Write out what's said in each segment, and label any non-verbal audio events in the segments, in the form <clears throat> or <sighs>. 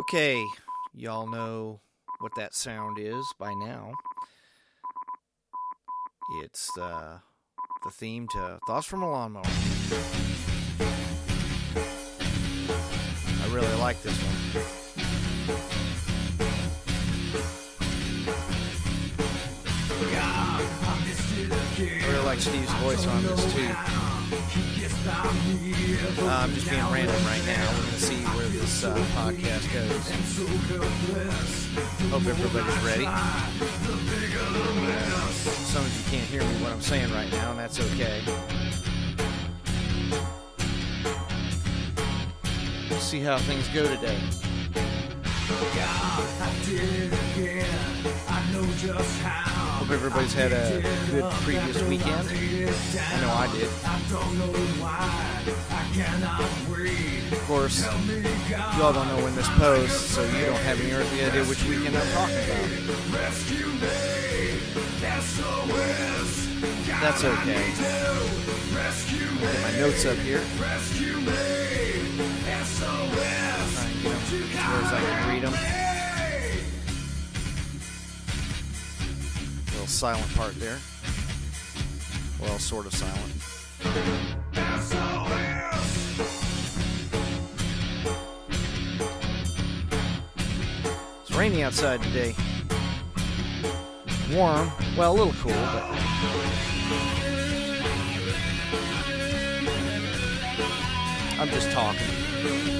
Okay, y'all know what that sound is by now. It's uh, the theme to Thoughts from a Lawnmower. I really like this one. I really like Steve's voice on this too. Uh, I'm just being random right now. We're going to see where this uh, podcast goes. Hope everybody's ready. Some of you can't hear me what I'm saying right now, and that's okay. We'll see how things go today. Hope everybody's had a good previous weekend. I know I did. Of course, you all don't know when this posts, so you don't have any earthly idea which weekend I'm talking about. That's okay. Get my notes up here. Get them as I can read them. Little silent part there. Well, sort of silent. It's rainy outside today. Warm, well, a little cool, but I'm just talking.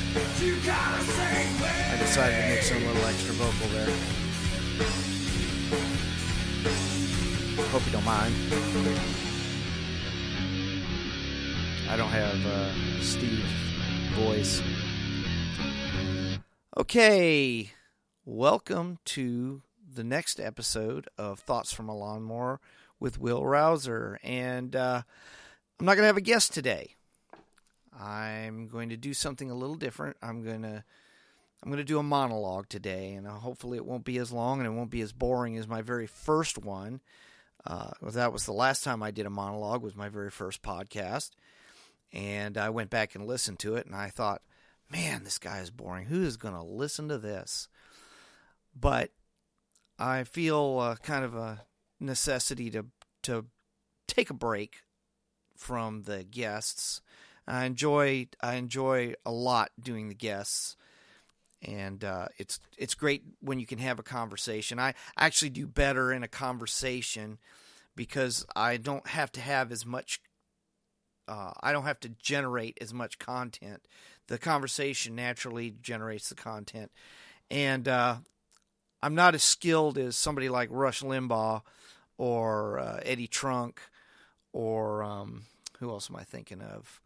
decided to in a little extra vocal there. Hope you don't mind. I don't have uh, Steve voice. Okay, welcome to the next episode of Thoughts from a Lawnmower with Will Rouser, and uh, I'm not going to have a guest today. I'm going to do something a little different. I'm going to I'm going to do a monologue today, and uh, hopefully it won't be as long and it won't be as boring as my very first one. Uh, that was the last time I did a monologue. Was my very first podcast, and I went back and listened to it, and I thought, man, this guy is boring. Who is going to listen to this? But I feel uh, kind of a necessity to to take a break from the guests. I enjoy I enjoy a lot doing the guests, and uh, it's it's great when you can have a conversation. I actually do better in a conversation because I don't have to have as much. Uh, I don't have to generate as much content. The conversation naturally generates the content, and uh, I'm not as skilled as somebody like Rush Limbaugh or uh, Eddie Trunk or um, who else am I thinking of?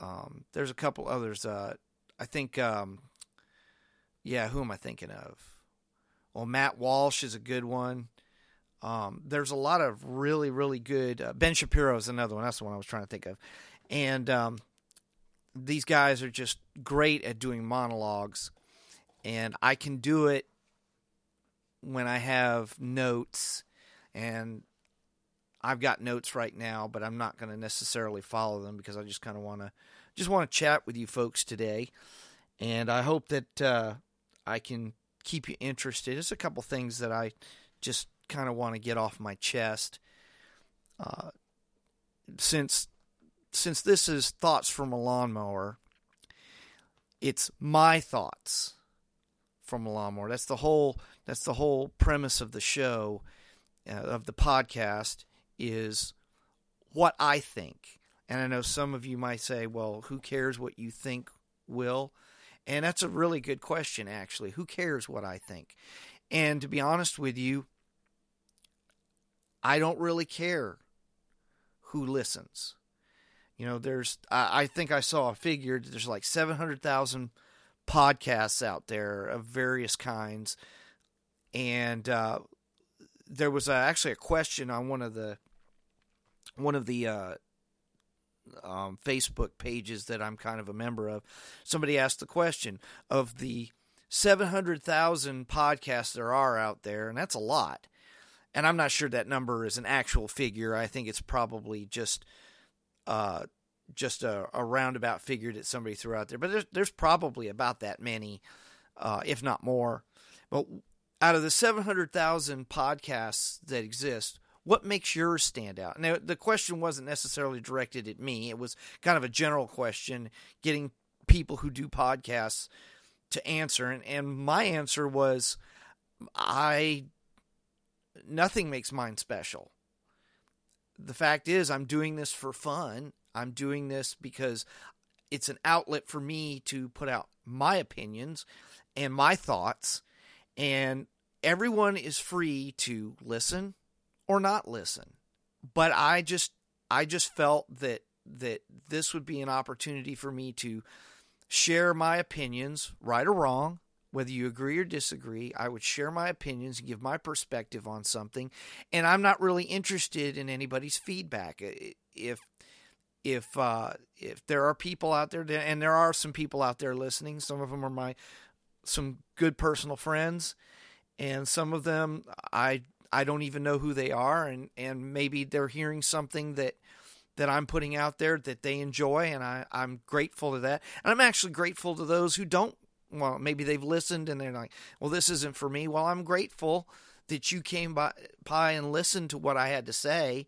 Um, there's a couple others. Uh, I think, um, yeah, who am I thinking of? Well, Matt Walsh is a good one. Um, there's a lot of really, really good. Uh, ben Shapiro is another one. That's the one I was trying to think of. And um, these guys are just great at doing monologues, and I can do it when I have notes, and I've got notes right now, but I'm not going to necessarily follow them because I just kind of want to just want to chat with you folks today, and I hope that uh, I can keep you interested. There's a couple things that I just kind of want to get off my chest. Uh, since since this is thoughts from a lawnmower, it's my thoughts from a lawnmower. That's the whole that's the whole premise of the show uh, of the podcast is what I think. And I know some of you might say, well, who cares what you think, Will? And that's a really good question, actually. Who cares what I think? And to be honest with you, I don't really care who listens. You know, there's, I, think I saw a figure, there's like 700,000 podcasts out there of various kinds, and uh, there was actually a question on one of the one of the uh, um, Facebook pages that I'm kind of a member of. Somebody asked the question of the 700,000 podcasts there are out there, and that's a lot. And I'm not sure that number is an actual figure. I think it's probably just uh, just a, a, roundabout figure that somebody threw out there. But there's, there's probably about that many, uh, if not more. But out of the 700,000 podcasts that exist, what makes yours stand out? Now, the question wasn't necessarily directed at me. It was kind of a general question, getting people who do podcasts to answer. And, and my answer was, I, nothing makes mine special. The fact is, I'm doing this for fun. I'm doing this because it's an outlet for me to put out my opinions and my thoughts. And everyone is free to listen or not listen. But I just I just felt that that this would be an opportunity for me to share my opinions, right or wrong, whether you agree or disagree. I would share my opinions and give my perspective on something, and I'm not really interested in anybody's feedback. If if uh, if there are people out there, and there are some people out there listening, some of them are my some good personal friends, and some of them I I don't even know who they are, and and maybe they're hearing something that that I'm putting out there that they enjoy, and I I'm grateful to that, and I'm actually grateful to those who don't. Well, maybe they've listened and they're like, "Well, this isn't for me." Well, I'm grateful that you came by, by and listened to what I had to say,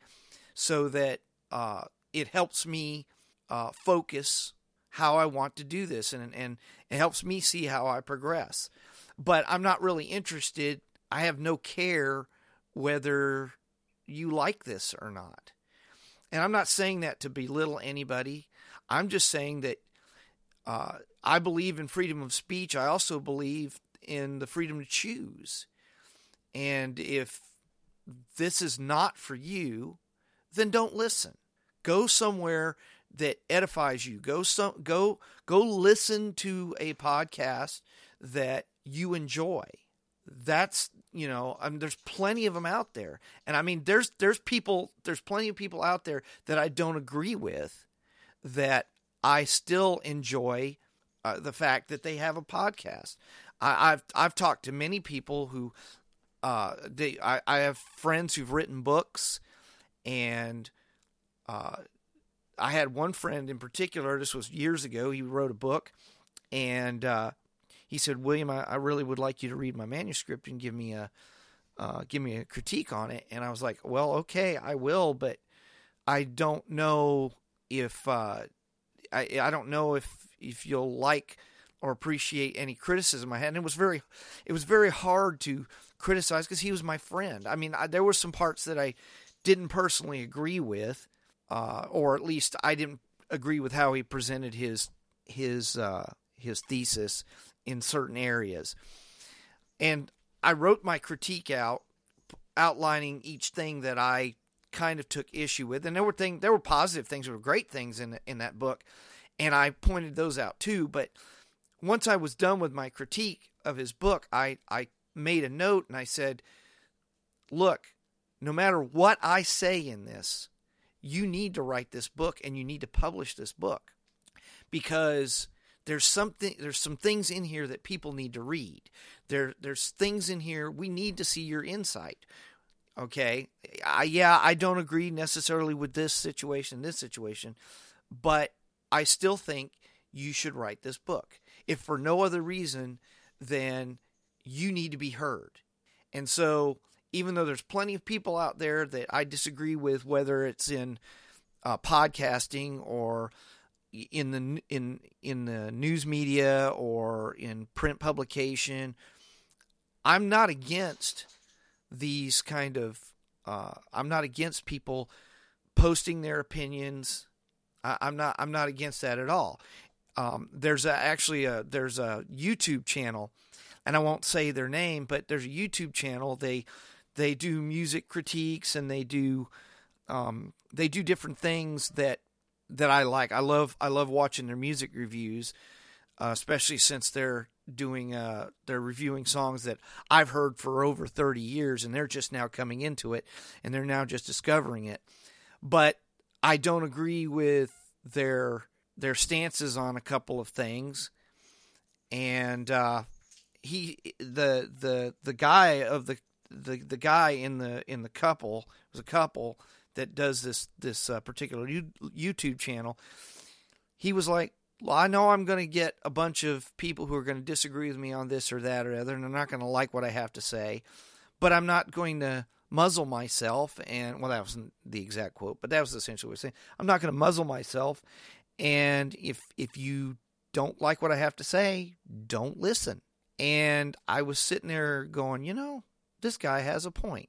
so that uh, it helps me uh, focus how I want to do this, and and it helps me see how I progress. But I'm not really interested. I have no care whether you like this or not. And I'm not saying that to belittle anybody. I'm just saying that uh, I believe in freedom of speech. I also believe in the freedom to choose. And if this is not for you, then don't listen. Go somewhere that edifies you. Go some go go listen to a podcast that you enjoy. That's you know, I mean, there's plenty of them out there, and I mean, there's there's people, there's plenty of people out there that I don't agree with, that I still enjoy uh, the fact that they have a podcast. I, have I've talked to many people who, uh, they I, I have friends who've written books, and uh, I had one friend in particular. This was years ago. He wrote a book, and uh, he said, "William, I, I, really would like you to read my manuscript and give me a uh, give me a critique on it." And I was like, "Well, okay, I will, but I don't know if uh, I I don't know if if you'll like." or appreciate any criticism I had. And it was very, it was very hard to criticize because he was my friend. I mean, I, there were some parts that I didn't personally agree with, uh, or at least I didn't agree with how he presented his his uh, his thesis in certain areas. And I wrote my critique out, outlining each thing that I kind of took issue with, and there were things, there were positive things, there were great things in in that book, and I pointed those out too. But once I was done with my critique of his book, I I made a note and I said, "Look, no matter what I say in this, you need to write this book and you need to publish this book because." There's something there's some things in here that people need to read. There there's things in here we need to see your insight. Okay? I, yeah, I don't agree necessarily with this situation, this situation, but I still think you should write this book. If for no other reason than you need to be heard. And so, even though there's plenty of people out there that I disagree with, whether it's in uh, podcasting or in the in in the news media or in print publication. I'm not against these kind of. Uh, I'm not against people posting their opinions. I, am not. I'm not against that at all. Um, there's a, actually a there's a YouTube channel, and I won't say their name, but there's a YouTube channel. They they do music critiques and they do um, they do different things that that I like. I love I love watching their music reviews. uh, especially since they're doing uh, they're reviewing songs that I've heard for over 30 years, and they're just now coming into it, and they're now just discovering it. But I don't agree with their their stances on a couple of things, and uh, he the the the guy of the the the guy in the in the couple was a couple that does this this uh, particular YouTube channel. He was like, well, I know I'm going to get a bunch of people who are going to disagree with me on this or that or other, and they're not going to like what I have to say, but I'm not going to muzzle myself. And well, that wasn't the exact quote, but that was essentially what he was saying. I'm not going to muzzle myself, and if if you don't like what I have to say, don't listen. And I was sitting there going, you know, this guy has a point.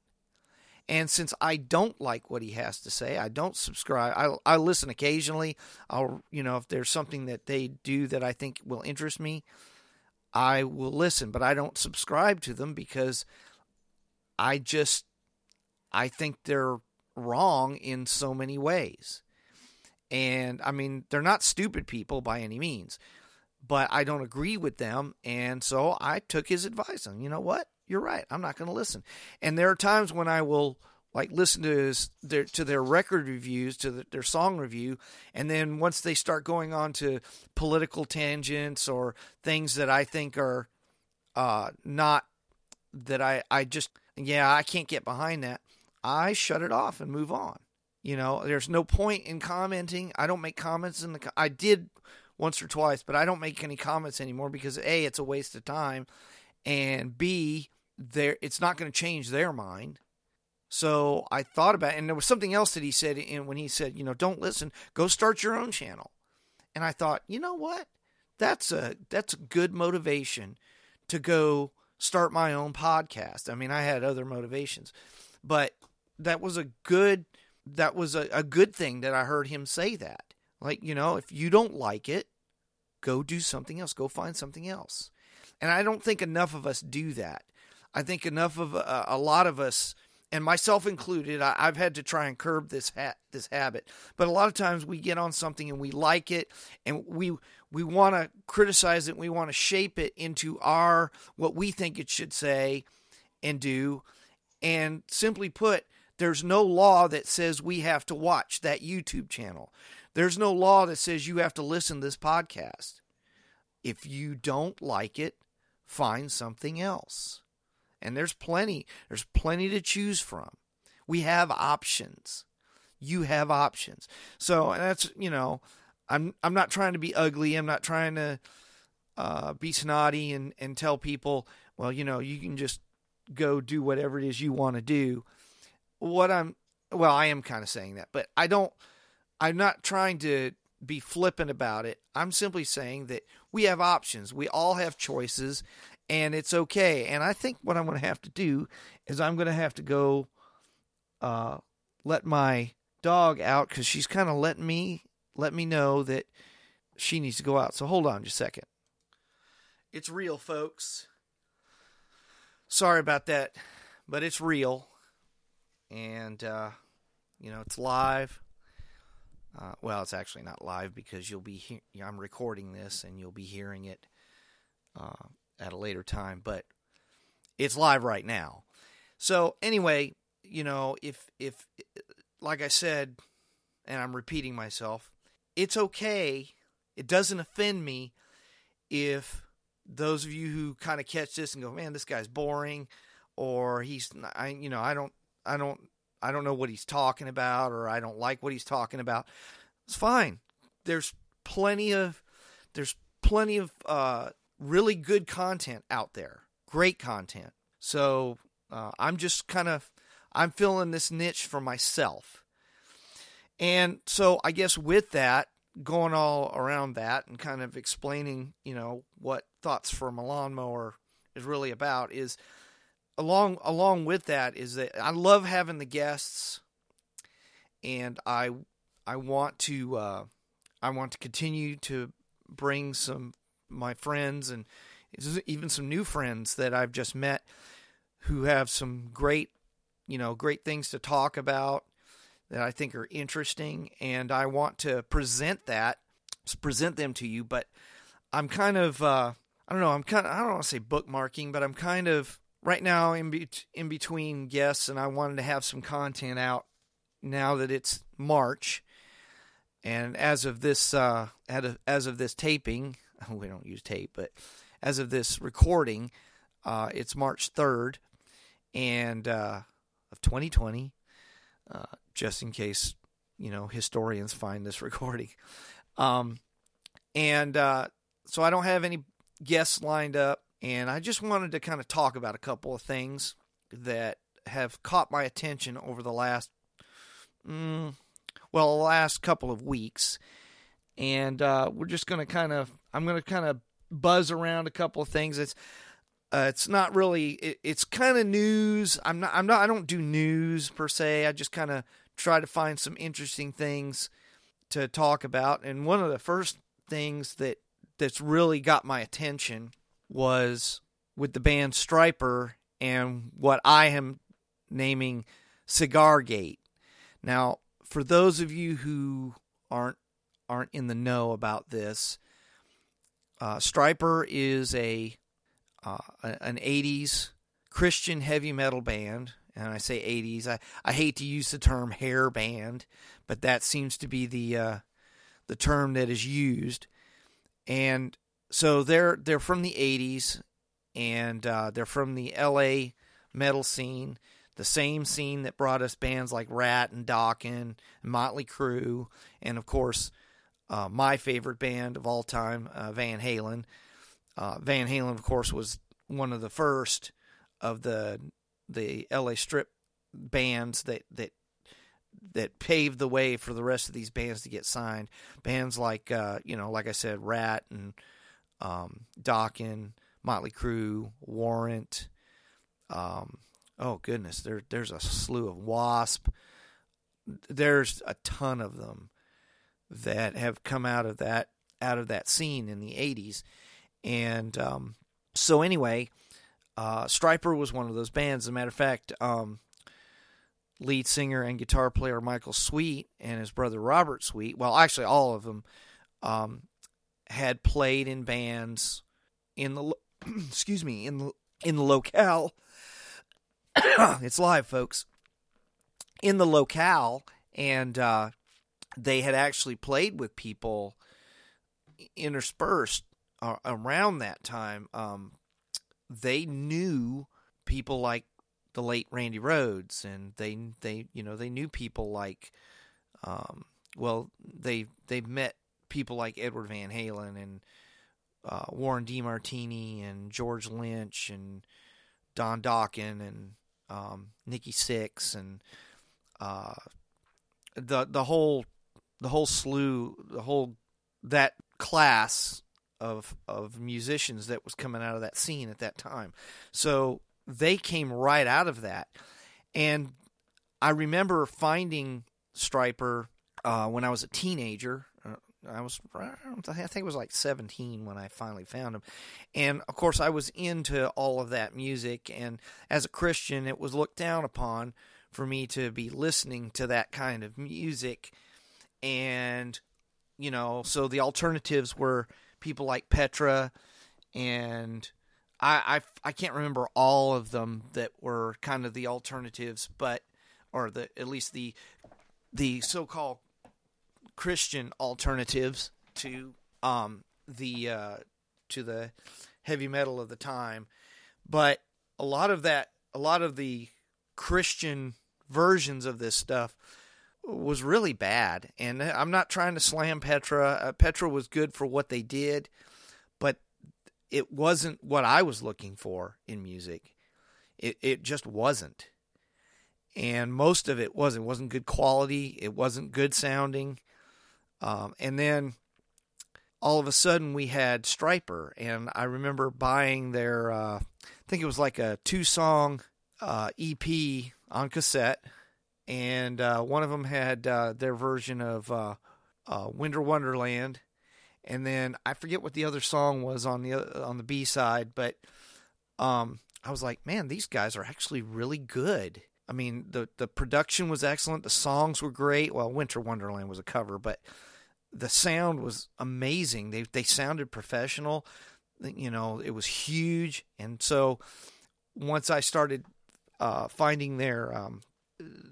And since I don't like what he has to say, I don't subscribe. I, I listen occasionally. I'll, you know, if there's something that they do that I think will interest me, I will listen, but I don't subscribe to them because I just, I think they're wrong in so many ways. And I mean, they're not stupid people by any means, but I don't agree with them. And so I took his advice. And you know what? You're right. I'm not going to listen. And there are times when I will like listen to his, their to their record reviews, to the, their song review, and then once they start going on to political tangents or things that I think are uh, not that I I just yeah I can't get behind that. I shut it off and move on. You know, there's no point in commenting. I don't make comments in the. I did once or twice, but I don't make any comments anymore because a it's a waste of time, and b there it's not going to change their mind. So I thought about it, and there was something else that he said and when he said, you know, don't listen, go start your own channel. And I thought, you know what? That's a that's a good motivation to go start my own podcast. I mean, I had other motivations, but that was a good that was a, a good thing that I heard him say that. Like, you know, if you don't like it, go do something else, go find something else. And I don't think enough of us do that. I think enough of uh, a lot of us, and myself included, I, have had to try and curb this ha- this habit. But a lot of times we get on something and we like it, and we we want to criticize it, we want to shape it into our what we think it should say and do. And simply put, there's no law that says we have to watch that YouTube channel. There's no law that says you have to listen to this podcast. If you don't like it, find something else and there's plenty there's plenty to choose from. We have options. You have options. So that's you know i'm i'm not trying to be ugly. I'm not trying to uh, be snotty and and tell people well you know you can just go do whatever it is you want to do. What i'm well i am kind of saying that but i don't i'm not trying to be flippant about it. I'm simply saying that we have options. We all have choices and it's okay. And I think what I'm going to have to do is I'm going to have to go uh, let my dog out because she's kind of letting me let me know that she needs to go out. So hold on just a second. It's real, folks. Sorry about that, but it's real, and uh, you know it's live. Uh, well, it's actually not live because you'll be. He- I'm recording this, and you'll be hearing it uh, at a later time, but it's live right now. So anyway, you know, if if like I said, and I'm repeating myself, it's okay. It doesn't offend me if those of you who kind of catch this and go, "Man, this guy's boring," or he's, I, you know, I don't, I don't, I don't know what he's talking about, or I don't like what he's talking about. It's fine. There's plenty of, there's plenty of uh, really good content out there, great content. So uh, I'm just kind of I'm filling this niche for myself. And so I guess with that, going all around that and kind of explaining, you know, what thoughts for a lawnmower is really about is along along with that is that I love having the guests and I I want to uh, I want to continue to bring some my friends and even some new friends that I've just met who have some great, you know, great things to talk about that I think are interesting, and I want to present that, present them to you. But I'm kind of uh, I don't know. I'm kind of I don't want to say bookmarking, but I'm kind of right now in be- in between guests, and I wanted to have some content out now that it's March. And as of this, uh, as of this taping, <laughs> we don't use tape, but as of this recording, uh, it's March third, and uh, of 2020. Uh, just in case you know historians find this <laughs> recording, um, and uh, so I don't have any guests lined up, and I just wanted to kind of talk about a couple of things that have caught my attention over the last, mm, well, the last couple of weeks, and uh, we're just going to kind of, I'm going to kind of buzz around a couple of things. It's uh, it's not really. It, it's kind of news. I'm not. I'm not. I don't do news per se. I just kind of try to find some interesting things to talk about. And one of the first things that that's really got my attention was with the band Stryper and what I am naming Cigar Gate. Now, for those of you who aren't aren't in the know about this, uh, Stryper is a uh, an '80s Christian heavy metal band, and I say '80s. I, I hate to use the term hair band, but that seems to be the uh, the term that is used. And so they're they're from the 80s and uh, they're from the LA metal scene. The same scene that brought us bands like Ratt and Dokken and Motley Crue. And of course uh, my favorite band of all time uh, Van Halen uh, Van Halen of course was one of the first of the the LA strip bands that that that paved the way for the rest of these bands to get signed. Bands like uh, you know, like I said, Ratt and um, Dokken, Motley Crue, Warrant. Um, oh goodness, there there's a slew of Wasp. There's a ton of them that have come out of that out of that scene in the '80s, and um, so anyway, uh, Stryper was one of those bands. As a matter of fact, um, lead singer and guitar player Michael Sweet and his brother Robert Sweet, well, actually all of them, um, had played in bands in the <clears throat> excuse me in the in the locale. <coughs> it's live, folks. In the locale, and uh, they had actually played with people interspersed uh, around that time. Um, they knew people like the late Randy Rhoads, and they they you know they knew people like, um, well they they met people like Edward Van Halen and uh, Warren DeMartini and George Lynch and Don Dokken and um, Nikki Sixx and uh, the the whole the whole slew the whole that class of of musicians that was coming out of that scene at that time. So they came right out of that. And I remember finding Stryper uh, when I was a teenager. Uh, I was, I think it was like 17 when I finally found him. And of course, I was into all of that music. And as a Christian, it was looked down upon for me to be listening to that kind of music. And, you know, so the alternatives were people like Petra and I, I, I can't remember all of them that were kind of the alternatives, but or the at least the the so-called Christian alternatives to um the uh, to the heavy metal of the time, but a lot of that a lot of the Christian versions of this stuff was really bad. And I'm not trying to slam Petra. Uh, Petra was good for what they did, but it wasn't what I was looking for in music. It it just wasn't. And most of it wasn't. It wasn't good quality. It wasn't good sounding. Um, and then all of a sudden we had Stryper, and I remember buying their. Uh, I think it was like a two song uh, EP on cassette, and uh, one of them had uh, their version of uh, uh, Winter Wonderland and then I forget what the other song was on the on the B side, but um, I was like, man, these guys are actually really good. I mean, the the production was excellent, the songs were great. Well, Winter Wonderland was a cover, but the sound was amazing. They they sounded professional. You know, it was huge, and so once I started uh, finding their um,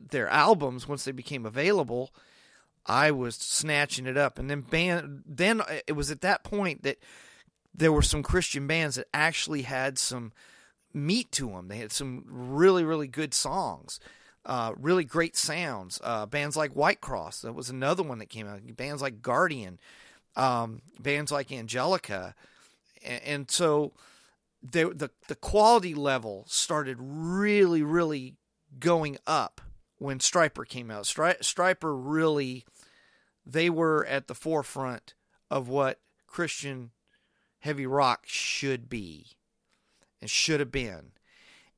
their albums, once they became available, I was snatching it up. And then band, then it was at that point that there were some Christian bands that actually had some meat to them. They had some really really good songs. Uh, really great sounds. Uh, bands like Whitecross, that was another one that came out. Bands like Guardian, um, bands like Angelica, and, and so the, the the quality level started really, really going up when Stryper came out. Stry, Stryper really, they were at the forefront of what Christian heavy rock should be and should have been,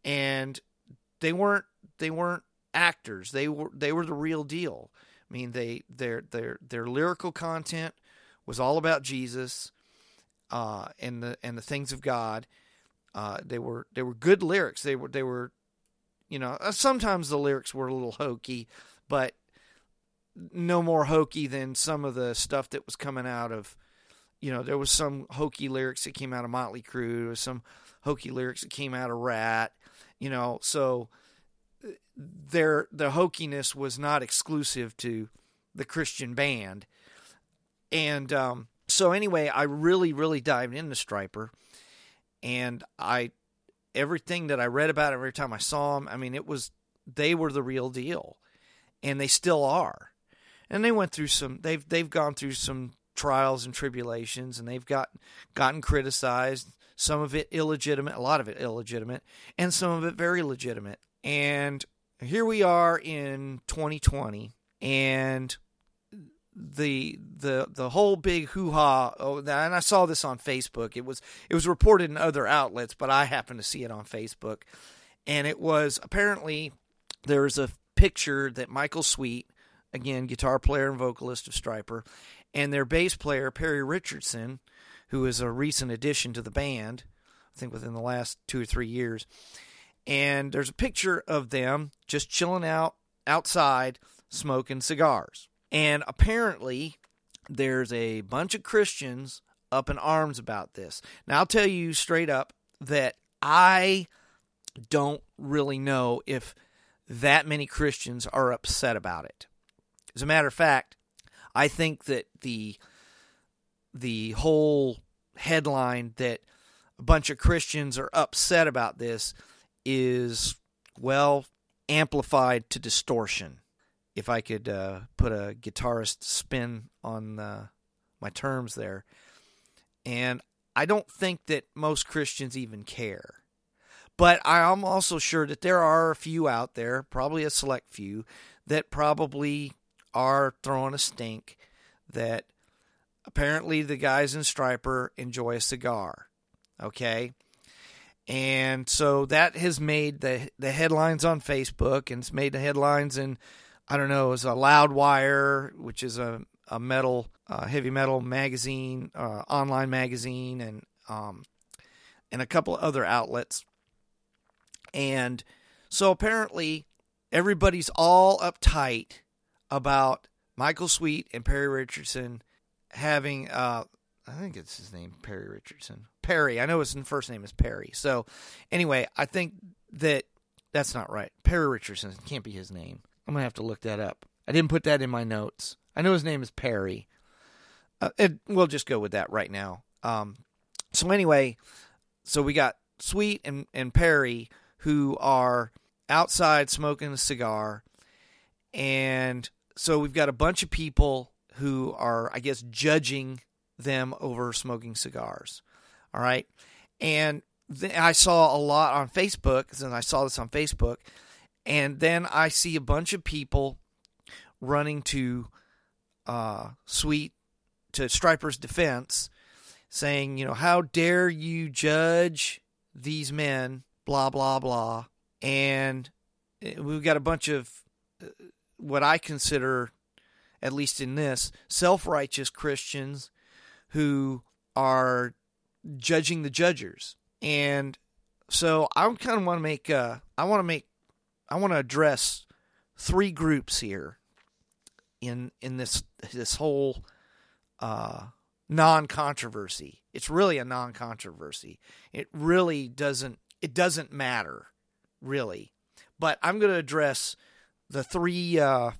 and they weren't they weren't actors. They were they were the real deal. I mean, they their their their lyrical content was all about Jesus uh, and the and the things of God. Uh, they were they were good lyrics. They were they were, you know, uh, sometimes the lyrics were a little hokey, but no more hokey than some of the stuff that was coming out of, you know, there was some hokey lyrics that came out of Motley Crue. Was some hokey lyrics that came out of Ratt, You know, so their the hokiness was not exclusive to the Christian band. And um, so anyway, I really really dived into Stryper, and I everything that I read about every time I saw them, I mean, it was they were the real deal, and they still are. And they went through some they've they've gone through some trials and tribulations, and they've got gotten criticized. Some of it illegitimate, a lot of it illegitimate, and some of it very legitimate. And here we are in 2020 and the the the whole big hoo ha oh, and I saw this on Facebook. It was it was reported in other outlets, but I happened to see it on Facebook. And it was apparently there's a picture that Michael Sweet, again guitar player and vocalist of Stryper, and their bass player Perry Richardson, who is a recent addition to the band, I think within the last 2 or 3 years and there's a picture of them just chilling out outside smoking cigars. And apparently, there's a bunch of Christians up in arms about this. Now, I'll tell you straight up that I don't really know if that many Christians are upset about it. As a matter of fact, I think that the the whole headline that a bunch of Christians are upset about this is, well, amplified to distortion. If I could uh, put a guitarist spin on uh, my terms there. And I don't think that most Christians even care. But I'm also sure that there are a few out there, probably a select few, that probably are throwing a stink that apparently the guys in Stryper enjoy a cigar. Okay? and so that has made the the headlines on Facebook, and it's made the headlines in I don't know, as a Loudwire, which is a a metal uh, heavy metal magazine, uh, online magazine, and um, and a couple of other outlets, and so apparently everybody's all uptight about Michael Sweet and Perry Richardson having uh, I think it's his name, Perry Richardson. Perry. I know his first name is Perry. So, anyway, I think that that's not right. Perry Richardson can't be his name. I'm gonna have to look that up. I didn't put that in my notes. I know his name is Perry. Uh, it, we'll just go with that right now. Um, so anyway, so we got Sweet and, and Perry who are outside smoking a cigar, and so we've got a bunch of people who are, I guess, judging them over smoking cigars. All right. And I saw a lot on Facebook, and I saw this on Facebook, and then I see a bunch of people running to uh, Sweet, to Stryper's defense, saying, you know, how dare you judge these men, blah, blah, blah. And eh, we've got a bunch of uh, what I consider, at least in this, self righteous Christians who are judging the judgers. And so I kind of want to make uh, I want to make I want to address three groups here in in this this whole uh, non controversy. It's really a non controversy. It really doesn't it doesn't matter really. But I'm going to address the three uh,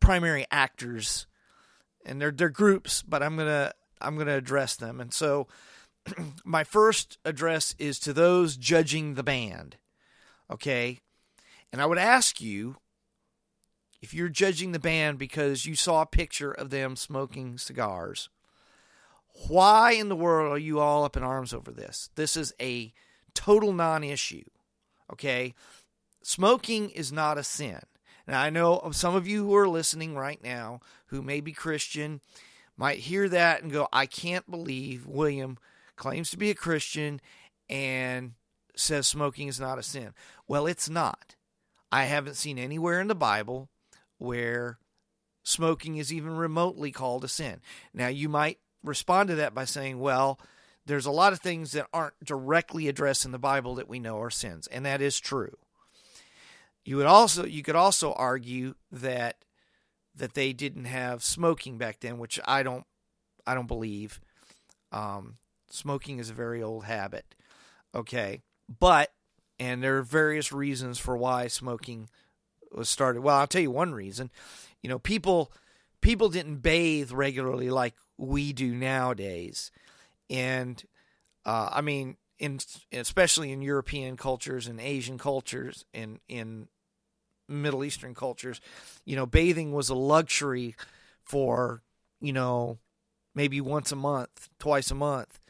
primary actors, and they're they're groups, but I'm gonna I'm gonna address them. And so, <clears throat> my first address is to those judging the band. Okay, and I would ask you if you're judging the band because you saw a picture of them smoking cigars. Why in the world are you all up in arms over this? This is a total non issue. Okay? Smoking is not a sin. Now, I know some of you who are listening right now who may be Christian might hear that and go, I can't believe William claims to be a Christian and says smoking is not a sin. Well, it's not. I haven't seen anywhere in the Bible where smoking is even remotely called a sin. Now, you might respond to that by saying, well, there's a lot of things that aren't directly addressed in the Bible that we know are sins, and that is true. You would also you could also argue that that they didn't have smoking back then, which I don't I don't believe. Um, smoking is a very old habit. Okay, but and there are various reasons for why smoking was started. Well, I'll tell you one reason. You know, people people didn't bathe regularly like we do nowadays, and uh, I mean, in especially in European cultures and Asian cultures and in Middle Eastern cultures, you know, bathing was a luxury for you know maybe once a month, twice a month.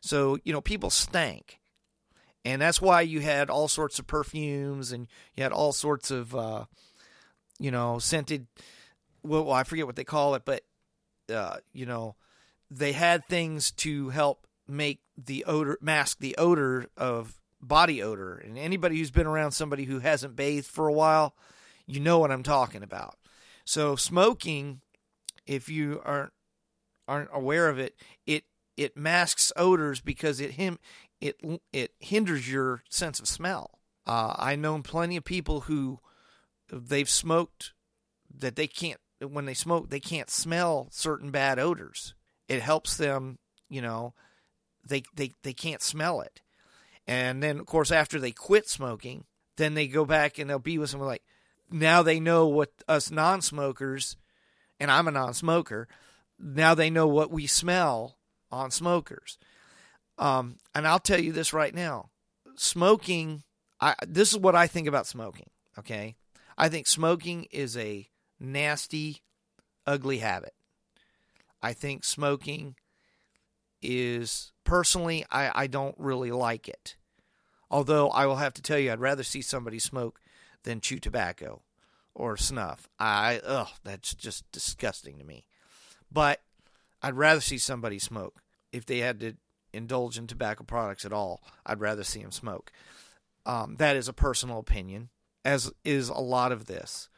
So you know, people stank and that's why you had all sorts of perfumes and you had all sorts of uh, you know scented well i forget what they call it but uh, you know they had things to help make the odor mask the odor of body odor. And anybody who's been around somebody who hasn't bathed for a while you know what i'm talking about. So smoking if you aren't aren't aware of it it it masks odors because it him it it hinders your sense of smell. Uh, I know plenty of people who they've smoked that they can't when they smoke they can't smell certain bad odors. It helps them, you know, they they they can't smell it. And then of course after they quit smoking, then they go back and they'll be with someone like now they know what us non-smokers and I'm a non-smoker, now they know what we smell on smokers. Um, and I'll tell you this right now smoking, I, this is what I think about smoking, okay? I think smoking is a nasty, ugly habit. I think smoking is, personally, I, I don't really like it. Although I will have to tell you, I'd rather see somebody smoke than chew tobacco or snuff. I, ugh, that's just disgusting to me. But I'd rather see somebody smoke if they had to indulge in tobacco products at all. I'd rather see him smoke. Um, that is a personal opinion, as is a lot of this.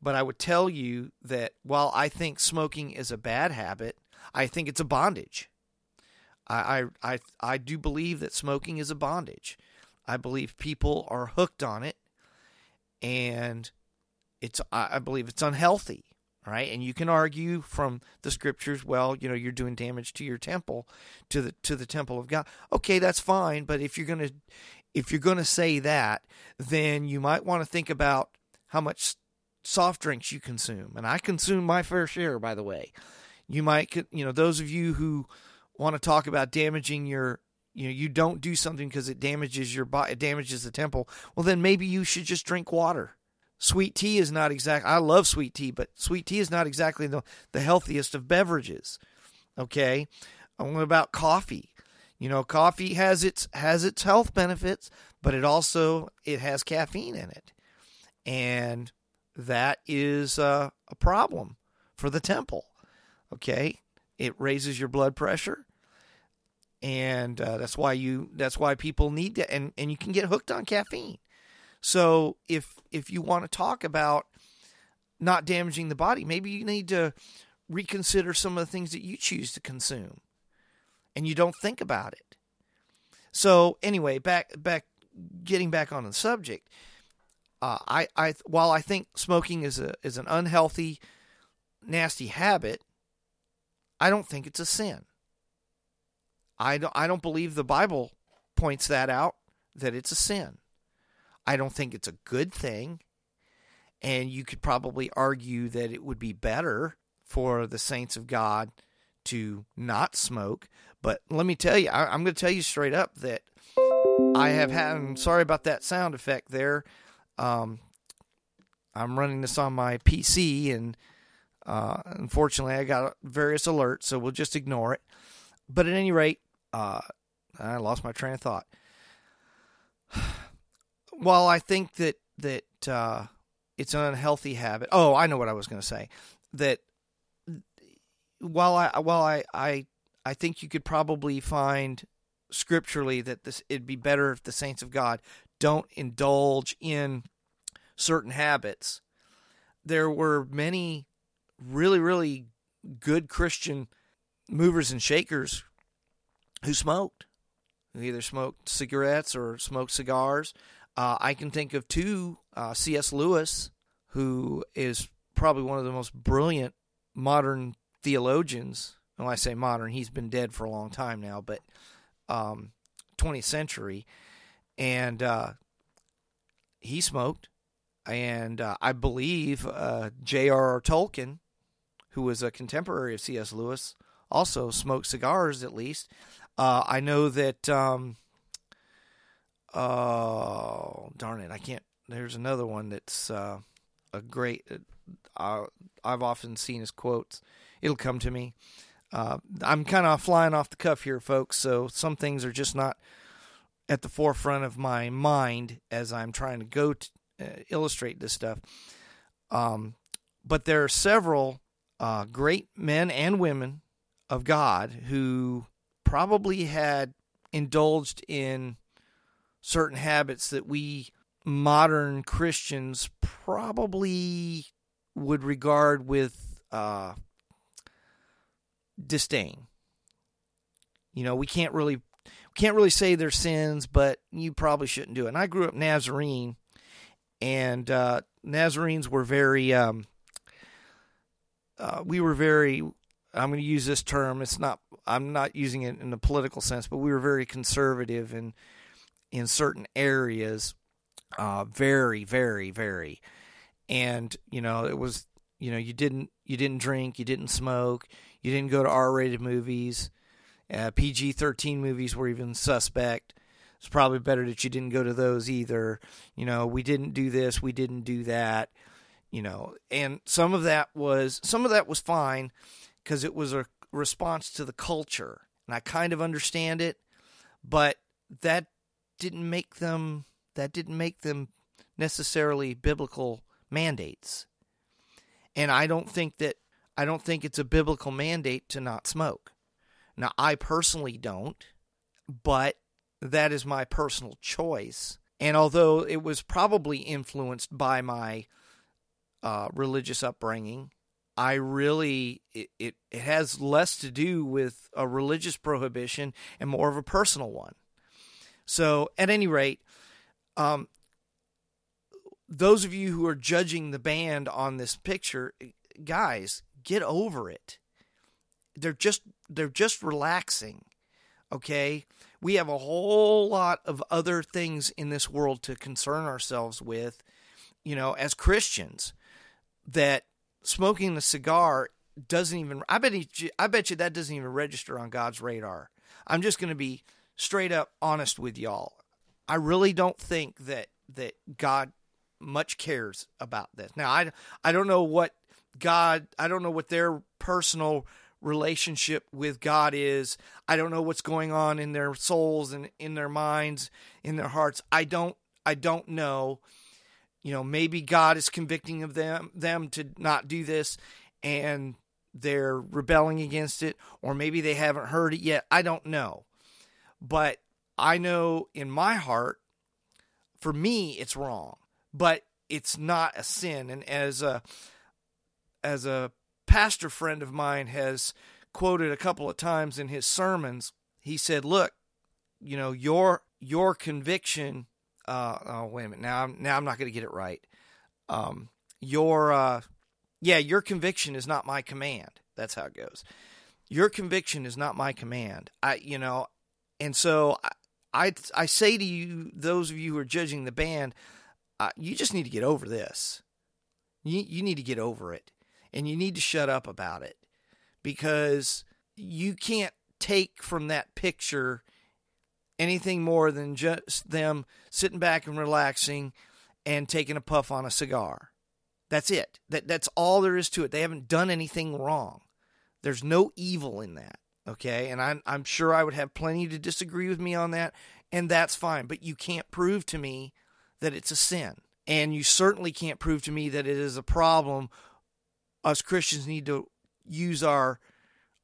But I would tell you that while I think smoking is a bad habit, I think it's a bondage. I, I, I, I do believe that smoking is a bondage. I believe people are hooked on it, and it's I believe it's unhealthy right? And you can argue from the scriptures, well, you know, you're doing damage to your temple, to the to the temple of God. Okay, that's fine, but if you're gonna if you're gonna say that, then you might want to think about how much soft drinks you consume. And I consume my fair share, by the way. You might, you know, those of you who want to talk about damaging your you know you don't do something because it damages your body it damages the temple well then maybe you should just drink water sweet tea is not exact. I love sweet tea, but sweet tea is not exactly the, the healthiest of beverages. Okay, what about coffee? You know, coffee has its has its health benefits, but it also it has caffeine in it, and that is uh, a problem for the temple. Okay, it raises your blood pressure, and uh, that's why you that's why people need to and and you can get hooked on caffeine. So if if you want to talk about not damaging the body, maybe you need to reconsider some of the things that you choose to consume and you don't think about it. So anyway, back back getting back on the subject, uh, I I while I think smoking is a is an unhealthy, nasty habit, I don't think it's a sin. I don't I don't believe the Bible points that out that it's a sin. I don't think it's a good thing. And you could probably argue that it would be better for the saints of God to not smoke. But let me tell you, I, am going to tell you straight up that I have had. I'm sorry about that sound effect there. Um, I'm running this on my PC, and uh, unfortunately, I got various alerts, so we'll just ignore it. But at any rate, uh, I lost my train of thought. While I think that that uh, it's an unhealthy habit. Oh, I know what I was going to say. That while I while I, I I think you could probably find scripturally that this it'd be better if the saints of God don't indulge in certain habits. There were many really really good Christian movers and shakers who smoked, who either smoked cigarettes or smoked cigars. Uh, I can think of two uh, C.S. Lewis, who is probably one of the most brilliant modern theologians. When I say modern, he's been dead for a long time now, but um, 20th century, and uh, he smoked. And uh, I believe uh, J.R.R. Tolkien, who was a contemporary of C.S. Lewis, also smoked cigars at least. Uh, I know that. Um, oh darn it! I can't. There's another one that's uh, a great. Uh, I've often seen his quotes. It'll come to me. Uh, I'm kind of flying off the cuff here, folks. So some things are just not at the forefront of my mind as I'm trying to go to uh, illustrate this stuff. Um, but there are several uh, great men and women of God who probably had indulged in certain habits that we modern Christians probably would regard with uh, disdain. You know, we can't really we can't really say they're sins, but you probably shouldn't do it. And I grew up Nazarene, and uh, Nazarenes were very um, uh, we were very I'm going to use this term. It's not. I'm not using it in a political sense, but we were very conservative in in certain areas. Uh, very, very, very, and you know it was. You know you didn't you didn't drink, you didn't smoke, you didn't go to R-rated movies. Uh, PG-13 movies were even suspect. It's probably better that you didn't go to those either. You know, we didn't do this, we didn't do that. You know, and some of that was some of that was fine because it was a response to the culture. And I kind of understand it, but that didn't make them that didn't make them necessarily biblical mandates. And I don't think that I don't think it's a biblical mandate to not smoke. Now I personally don't, but that is my personal choice. And although it was probably influenced by my uh, religious upbringing, I really it, it, it has less to do with a religious prohibition and more of a personal one. So at any rate, um, those of you who are judging the band on this picture, guys, get over it. They're just they're just relaxing. Okay? We have a whole lot of other things in this world to concern ourselves with, you know, as Christians that smoking the cigar doesn't even I bet I bet you that doesn't even register on God's radar. I'm just going to be straight up honest with y'all. I really don't think that that God much cares about this. Now I I don't know what God, I don't know what their personal relationship with God is. I don't know what's going on in their souls and in their minds, in their hearts. I don't I don't know you know maybe god is convicting of them them to not do this and they're rebelling against it or maybe they haven't heard it yet i don't know but i know in my heart for me it's wrong but it's not a sin and as a as a pastor friend of mine has quoted a couple of times in his sermons he said look you know your your conviction uh, oh wait a minute now I'm now I'm not going to get it right. Um, your uh, yeah, your conviction is not my command. That's how it goes. Your conviction is not my command. I, you know, and so I, I, I say to you, those of you who are judging the band, uh, you just need to get over this. You, you need to get over it, and you need to shut up about it because you can't take from that picture anything more than just them sitting back and relaxing and taking a puff on a cigar. That's it. That that's all there is to it. They haven't done anything wrong. There's no evil in that. Okay, and I'm I'm sure I would have plenty to disagree with me on that, and that's fine. But you can't prove to me that it's a sin, and you certainly can't prove to me that it is a problem. Us Christians need to use our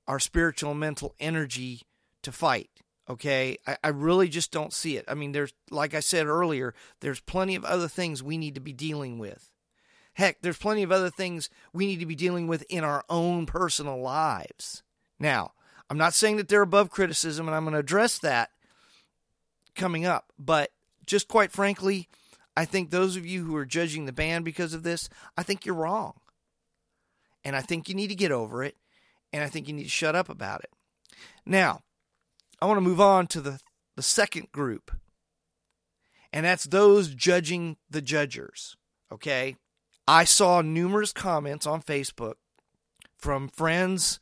our spiritual and mental energy to fight. Okay, I, I really just don't see it. I mean, there's like I said earlier, there's plenty of other things we need to be dealing with. Heck, there's plenty of other things we need to be dealing with in our own personal lives. Now, I'm not saying that they're above criticism, and I'm going to address that coming up. But just quite frankly, I think those of you who are judging the band because of this, I think you're wrong. And I think you need to get over it. And I think you need to shut up about it. Now, I want to move on to the, the second group. And that's those judging the judgers. Okay? I saw numerous comments on Facebook from friends,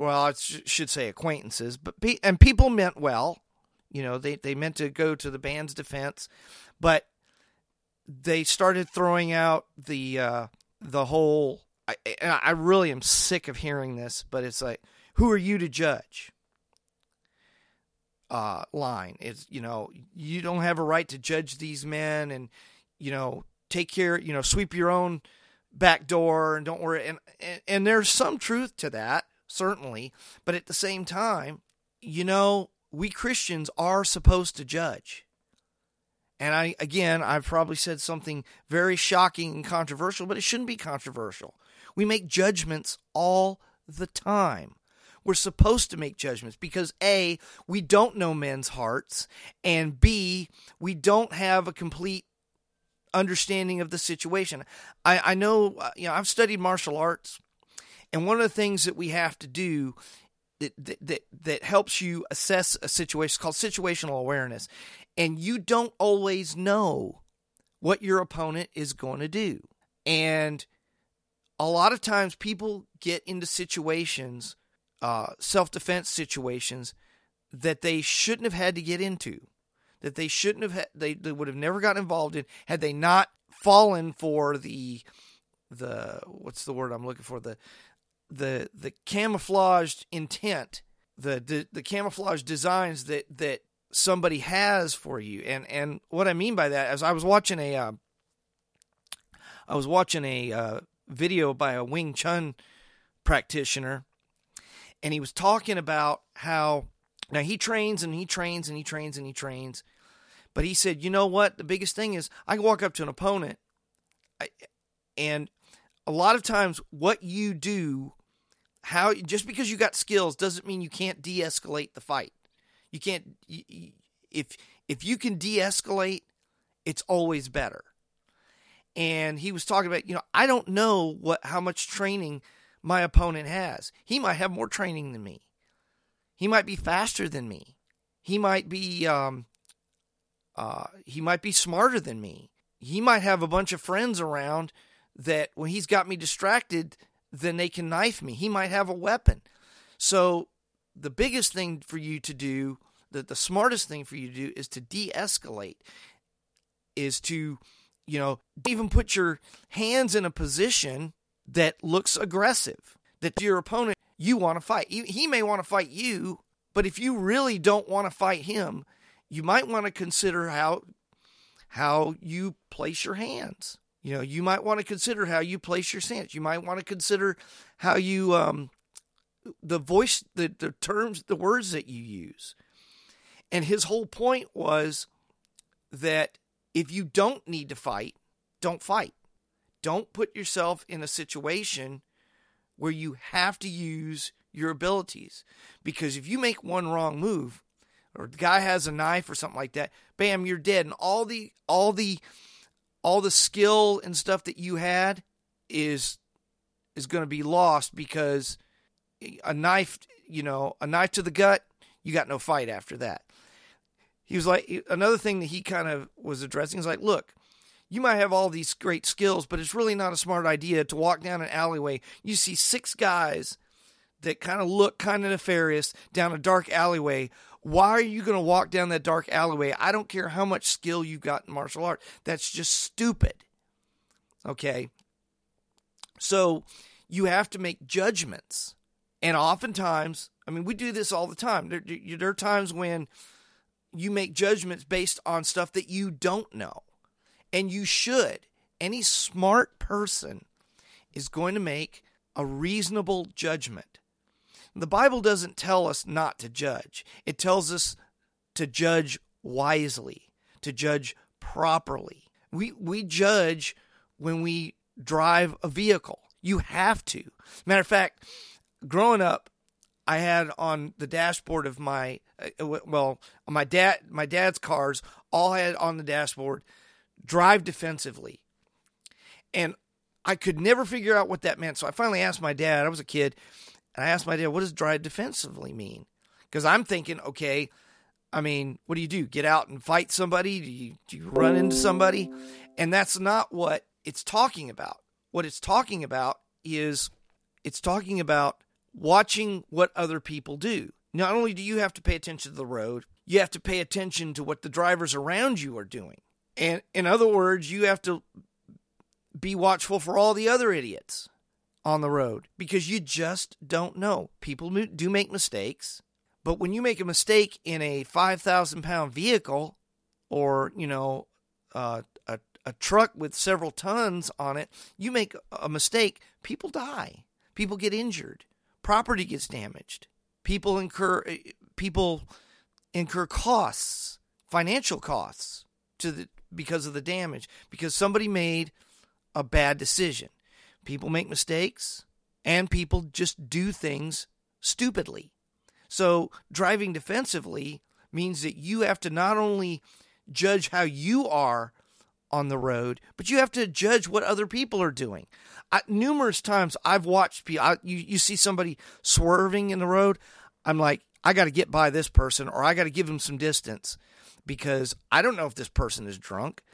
well, I should say acquaintances, but and people meant well. You know, they, they meant to go to the band's defense, but they started throwing out the uh, the whole. I, I really am sick of hearing this, but it's like, who are you to judge? Uh, line. is you know you don't have a right to judge these men, and you know take care, you know, sweep your own back door and don't worry. And, and, and there's some truth to that, certainly. But at the same time, you know, we Christians are supposed to judge. And I, again, I've probably said something very shocking and controversial, but it shouldn't be controversial. We make judgments all the time. We're supposed to make judgments because A, we don't know men's hearts, and B, we don't have a complete understanding of the situation. I, I know, uh, you know, I've studied martial arts, and one of the things that we have to do that, that, that helps you assess a situation is called situational awareness. And you don't always know what your opponent is going to do. And a lot of times people get into situations, uh, self defense situations, that they shouldn't have had to get into that they shouldn't have they, they would have never gotten involved in had they not fallen for the the what's the word I'm looking for the the the camouflaged intent the the, the camouflage designs that that somebody has for you and and what I mean by that as I was watching a uh, I was watching a uh, video by a Wing Chun practitioner and he was talking about how now he trains and he trains and he trains and he trains. But he said, you know what? The biggest thing is I can walk up to an opponent, and a lot of times what you do, how just because you got skills doesn't mean you can't de-escalate the fight. You can't if if you can de-escalate, it's always better. And he was talking about, you know, I don't know what how much training my opponent has. He might have more training than me. He might be faster than me. He might be um, uh, he might be smarter than me. He might have a bunch of friends around that when he's got me distracted, then they can knife me. He might have a weapon. So the biggest thing for you to do, the, the smartest thing for you to do is to de-escalate, is to, you know, even put your hands in a position that looks aggressive, that your opponent you want to fight. He may want to fight you, but if you really don't want to fight him, you might want to consider how how you place your hands. You know, you might want to consider how you place your stance. You might want to consider how you um the voice the, the terms the words that you use. And his whole point was that if you don't need to fight, don't fight. Don't put yourself in a situation where you have to use your abilities. Because if you make one wrong move, or the guy has a knife or something like that, bam, you're dead. And all the all the all the skill and stuff that you had is is going to be lost because a knife, you know, a knife to the gut, you got no fight after that. He was like another thing that he kind of was addressing is like, look, you might have all these great skills, but it's really not a smart idea to walk down an alleyway. You see six guys that kind of look kind of nefarious down a dark alleyway. Why are you going to walk down that dark alleyway? I don't care how much skill you've got in martial art. That's just stupid. Okay. So you have to make judgments. And oftentimes, I mean, we do this all the time. There, there are times when you make judgments based on stuff that you don't know. And you should. Any smart person is going to make a reasonable judgment. The Bible doesn't tell us not to judge, it tells us to judge wisely, to judge properly. We, we judge when we drive a vehicle. You have to. Matter of fact, growing up, I had on the dashboard of my uh, well, my dad my dad's cars all had on the dashboard drive defensively. And I could never figure out what that meant. So I finally asked my dad, I was a kid, and I asked my dad, what does drive defensively mean? Because I'm thinking, okay, I mean, what do you do? Get out and fight somebody? Do you, do you run into somebody? And that's not what it's talking about. What it's talking about is it's talking about watching what other people do. Not only do you have to pay attention to the road, you have to pay attention to what the drivers around you are doing. And in other words, you have to be watchful for all the other idiots on the road because you just don't know. People do make mistakes, but when you make a mistake in a 5,000 pound vehicle or, you know, uh, a, a truck with several tons on it, you make a mistake, people die. People get injured. Property gets damaged. People incur eh, people incur costs, financial costs to the because of the damage because somebody made a bad decision. People make mistakes and people just do things stupidly. So, driving defensively means that you have to not only judge how you are on the road, but you have to judge what other people are doing. I, numerous times I've watched people, I, you, you see somebody swerving in the road. I'm like, I got to get by this person or I got to give them some distance because I don't know if this person is drunk.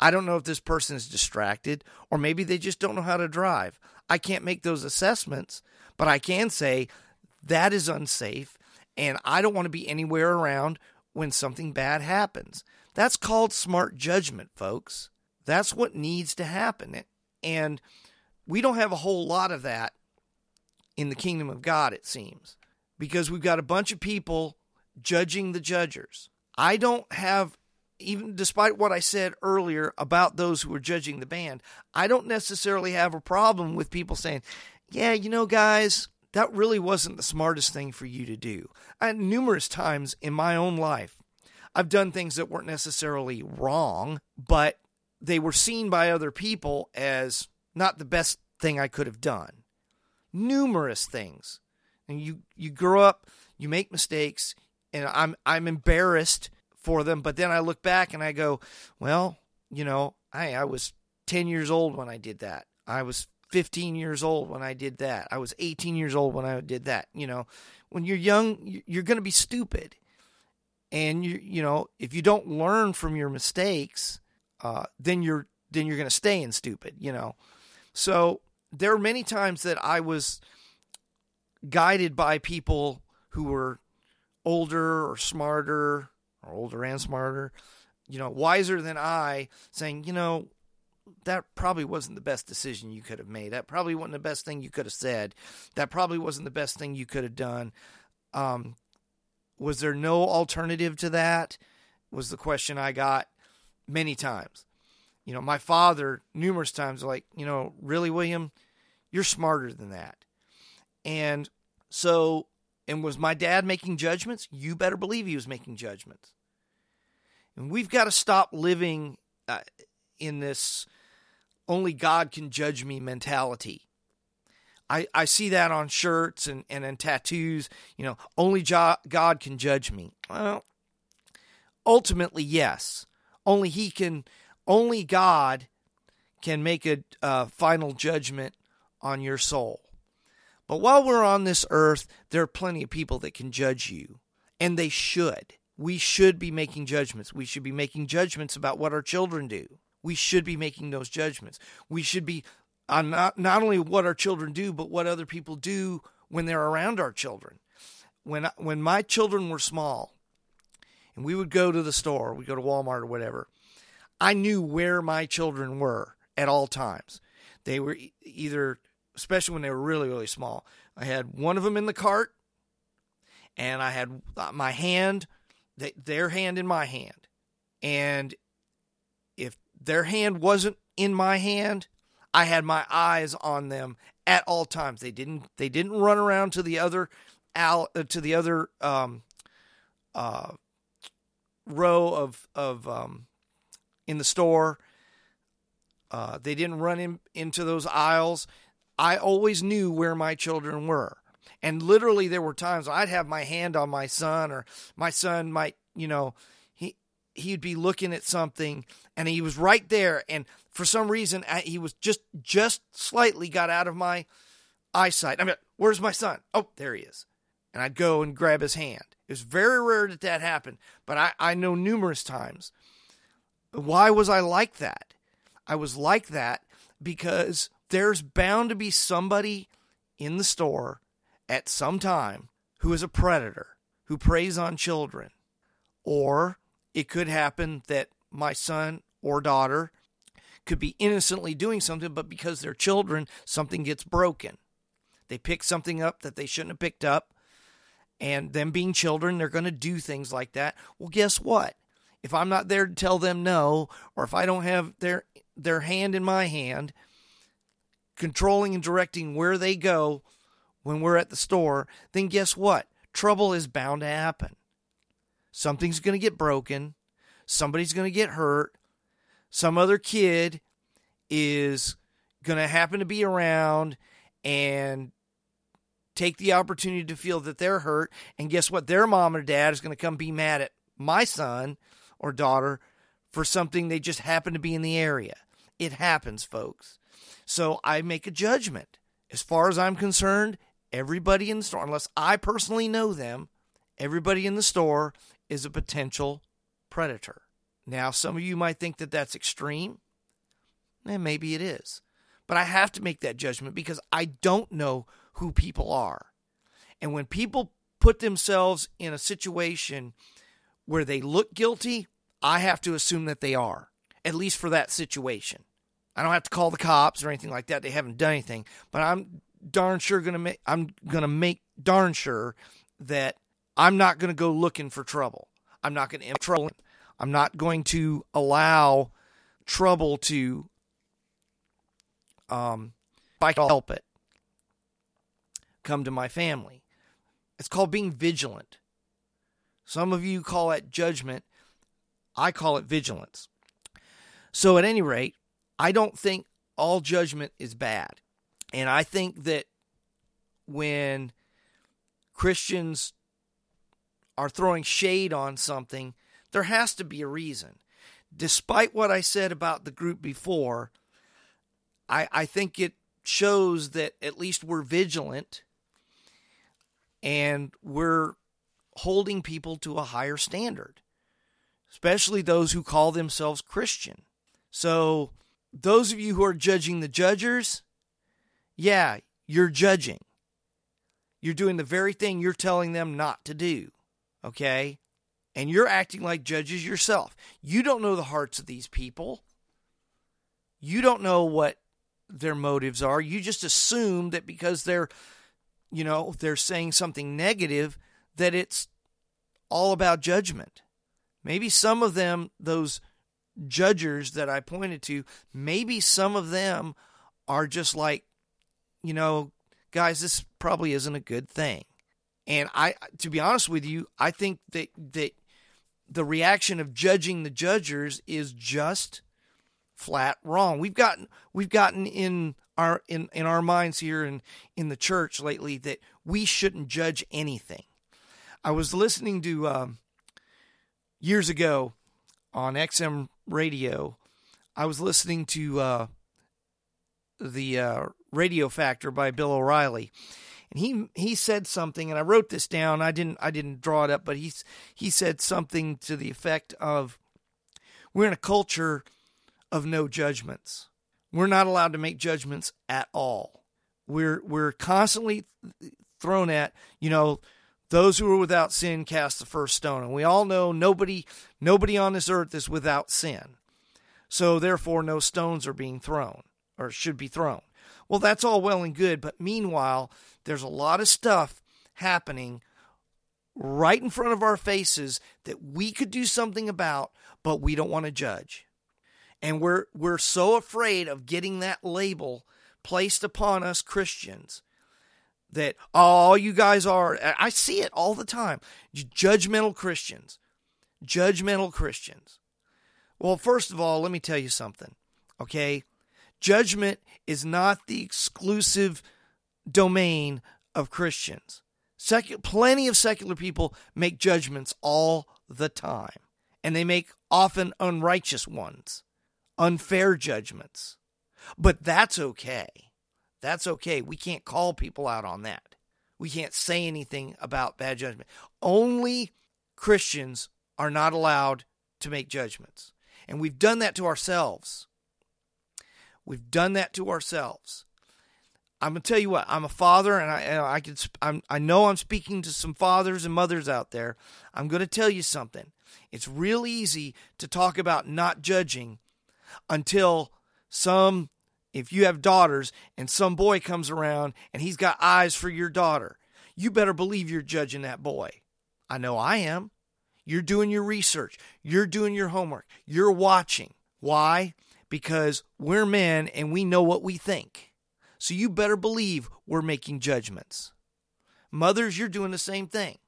I don't know if this person is distracted or maybe they just don't know how to drive. I can't make those assessments, but I can say that is unsafe and I don't want to be anywhere around when something bad happens. That's called smart judgment, folks. That's what needs to happen. And we don't have a whole lot of that in the kingdom of God, it seems, because we've got a bunch of people judging the judgers. I don't have even despite what I said earlier about those who are judging the band, I don't necessarily have a problem with people saying, yeah, you know, guys, that really wasn't the smartest thing for you to do. I, numerous times in my own life, I've done things that weren't necessarily wrong, but they were seen by other people as not the best thing I could have done. Numerous things. And you, you grow up, you make mistakes, and I'm I'm embarrassed for them. But then I look back and I go, well, you know, I, I was 10 years old when I did that. I was 15 years old when I did that. I was 18 years old when I did that. You know, when you're young, you're going to be stupid. And you you know, if you don't learn from your mistakes, uh, then you're then you're going to stay in stupid, you know. So there are many times that I was guided by people who were older or smarter or older and smarter, you know, wiser than I, saying, you know, that probably wasn't the best decision you could have made. That probably wasn't the best thing you could have said. That probably wasn't the best thing you could have done. Um, was there no alternative to that? Was the question I got many times. You know, my father numerous times like, you know, really, William, you're smarter than that. And so, and was my dad making judgments? You better believe he was making judgments. And we've got to stop living uh, in this only God can judge me mentality. I, I see that on shirts and, and in tattoos, you know, only jo- God can judge me. Well, ultimately, yes. Only He can, only God can make a final judgment on your soul. But while we're on this earth, there are plenty of people that can judge you, and they should. We should be making judgments. We should be making judgments about what our children do. We should be making those judgments. We should be on uh, not, not only what our children do, but what other people do when they're around our children. When when my children were small, and we would go to the store, we'd go to Walmart or whatever, I knew where my children were at all times. They were either, especially when they were really really small. I had one of them in the cart, and I had uh, my hand, their hand in my hand, and if their hand wasn't in my hand, I had my eyes on them at all times. They didn't they didn't run around to the other al, uh, to the other um, uh, row of of um, in the store. Uh, they didn't run in, into those aisles. I always knew where my children were. And literally, there were times I'd have my hand on my son, or my son might, you know, he he'd be looking at something, and he was right there, and for some reason he was just just slightly got out of my eyesight. I mean, where's my son? Oh, there he is. And I'd go and grab his hand. It was very rare that that happened, but I, I know numerous times. Why was I like that? I was like that because there's bound to be somebody in the store at some time who is a predator, who preys on children. Or it could happen that my son or daughter could be innocently doing something, but because they're children, something gets broken. They pick something up that they shouldn't have picked up. And them being children, they're going to do things like that. Well, guess what? If I'm not there to tell them no, or if I don't have their their hand in my hand, controlling and directing where they go when we're at the store, then guess what? Trouble is bound to happen. Something's going to get broken. Somebody's going to get hurt some other kid is going to happen to be around and take the opportunity to feel that they're hurt. And guess what? Their mom or dad is going to come be mad at my son or daughter for something they just happen to be in the area. It happens, folks. So I make a judgment. As far as I'm concerned, everybody in the store, unless I personally know them, everybody in the store is a potential predator. Now, some of you might think that that's extreme, and maybe it is. But I have to make that judgment because I don't know who people are. And when people put themselves in a situation where they look guilty, I have to assume that they are, at least for that situation. I don't have to call the cops or anything like that. They haven't done anything, but I'm darn sure going to make I'm going to make darn sure that I'm not going to go looking for trouble. I'm not going to trouble I'm not going to allow trouble to, um, if I can help it, come to my family. It's called being vigilant. Some of you call that judgment. I call it vigilance. So, at any rate, I don't think all judgment is bad. And I think that when Christians are throwing shade on something, there has to be a reason. Despite what I said about the group before, I, I think it shows that at least we're vigilant and we're holding people to a higher standard, especially those who call themselves Christian. So, those of you who are judging the judgers, yeah, you're judging. You're doing the very thing you're telling them not to do. Okay? and you're acting like judges yourself. You don't know the hearts of these people. You don't know what their motives are. You just assume that because they're, you know, they're saying something negative, that it's all about judgment. Maybe some of them, those judgers that I pointed to, maybe some of them are just like, you know, guys, this probably isn't a good thing. And I, to be honest with you, I think that that the reaction of judging the judgers is just flat wrong. We've gotten we've gotten in our in, in our minds here in, in the church lately that we shouldn't judge anything. I was listening to um, years ago on XM radio. I was listening to uh, the uh, Radio Factor by Bill O'Reilly, and he he said something, and I wrote this down. I didn't I didn't draw it up, but he he said something to the effect of, "We're in a culture of no judgments. We're not allowed to make judgments at all. We're we're constantly thrown at you know." Those who are without sin cast the first stone. And we all know nobody nobody on this earth is without sin. So therefore no stones are being thrown or should be thrown. Well, that's all well and good, but meanwhile, there's a lot of stuff happening right in front of our faces that we could do something about, but we don't want to judge. And we're we're so afraid of getting that label placed upon us Christians that all you guys are I see it all the time. Judgmental Christians. Judgmental Christians. Well, first of all, let me tell you something. Okay? Judgment is not the exclusive domain of Christians. Secu- plenty of secular people make judgments all the time, and they make often unrighteous ones, unfair judgments. But that's okay. That's okay. We can't call people out on that. We can't say anything about bad judgment. Only Christians are not allowed to make judgments. And we've done that to ourselves. We've done that to ourselves. I'm gonna tell you what. I'm a father, and I I can I'm, I know I'm speaking to some fathers and mothers out there. I'm gonna tell you something. It's real easy to talk about not judging until some if you have daughters and some boy comes around and he's got eyes for your daughter, you better believe you're judging that boy. I know I am. You're doing your research, you're doing your homework, you're watching. Why? Because we're men and we know what we think. So you better believe we're making judgments. Mothers, you're doing the same thing.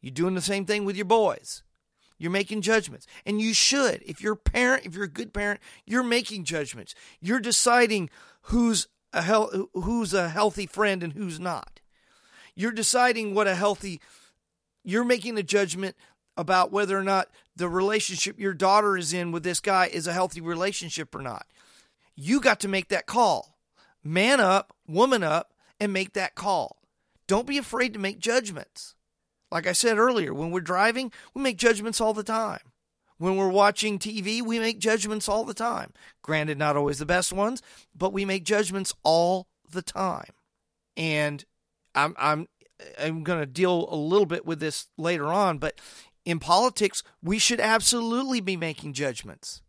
You're doing the same thing with your boys. You're making judgments. And you should. If you're a parent, if you're a good parent, you're making judgments. You're deciding who's a hel- who's a healthy friend and who's not. You're deciding what a healthy you're making a judgment about whether or not the relationship your daughter is in with this guy is a healthy relationship or not. You got to make that call. Man up, woman up, and make that call. Don't be afraid to make judgments. Like I said earlier, when we're driving, we make judgments all the time. When we're watching TV, we make judgments all the time. Granted, not always the best ones, but we make judgments all the time. And I'm I'm I'm going to deal a little bit with this later on, but in politics, we should absolutely be making judgments.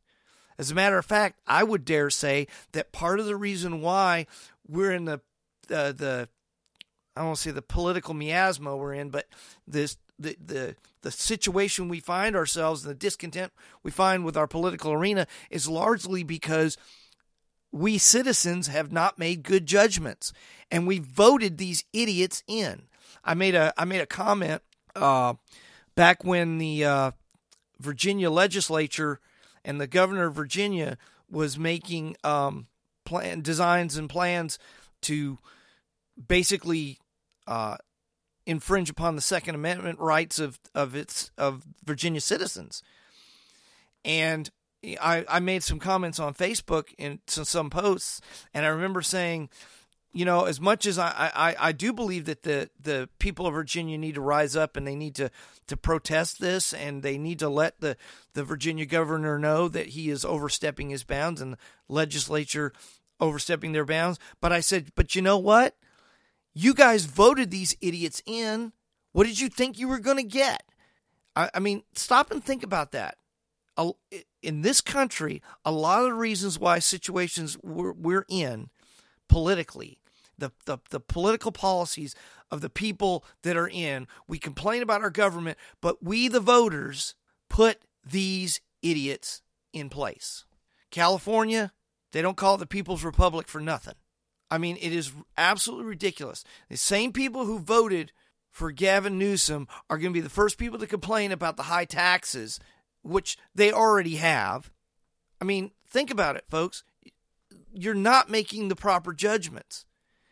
As a matter of fact, I would dare say that part of the reason why we're in the uh, the I won't say the political miasma we're in, but this the the the situation we find ourselves and the discontent we find with our political arena is largely because we citizens have not made good judgments and we voted these idiots in. I made a I made a comment uh, back when the uh, Virginia legislature and the governor of Virginia was making um, plan designs and plans to basically uh, infringe upon the Second Amendment rights of of its of Virginia citizens. And I, I made some comments on Facebook and some, some posts, and I remember saying, you know, as much as I, I, I do believe that the, the people of Virginia need to rise up and they need to, to protest this and they need to let the, the Virginia governor know that he is overstepping his bounds and the legislature overstepping their bounds. But I said, but you know what? You guys voted these idiots in. What did you think you were going to get? I, I mean, stop and think about that. In this country, a lot of the reasons why situations we're, we're in politically the, the, the political policies of the people that are in. We complain about our government, but we, the voters, put these idiots in place. California, they don't call it the People's Republic for nothing. I mean, it is absolutely ridiculous. The same people who voted for Gavin Newsom are going to be the first people to complain about the high taxes, which they already have. I mean, think about it, folks. You're not making the proper judgments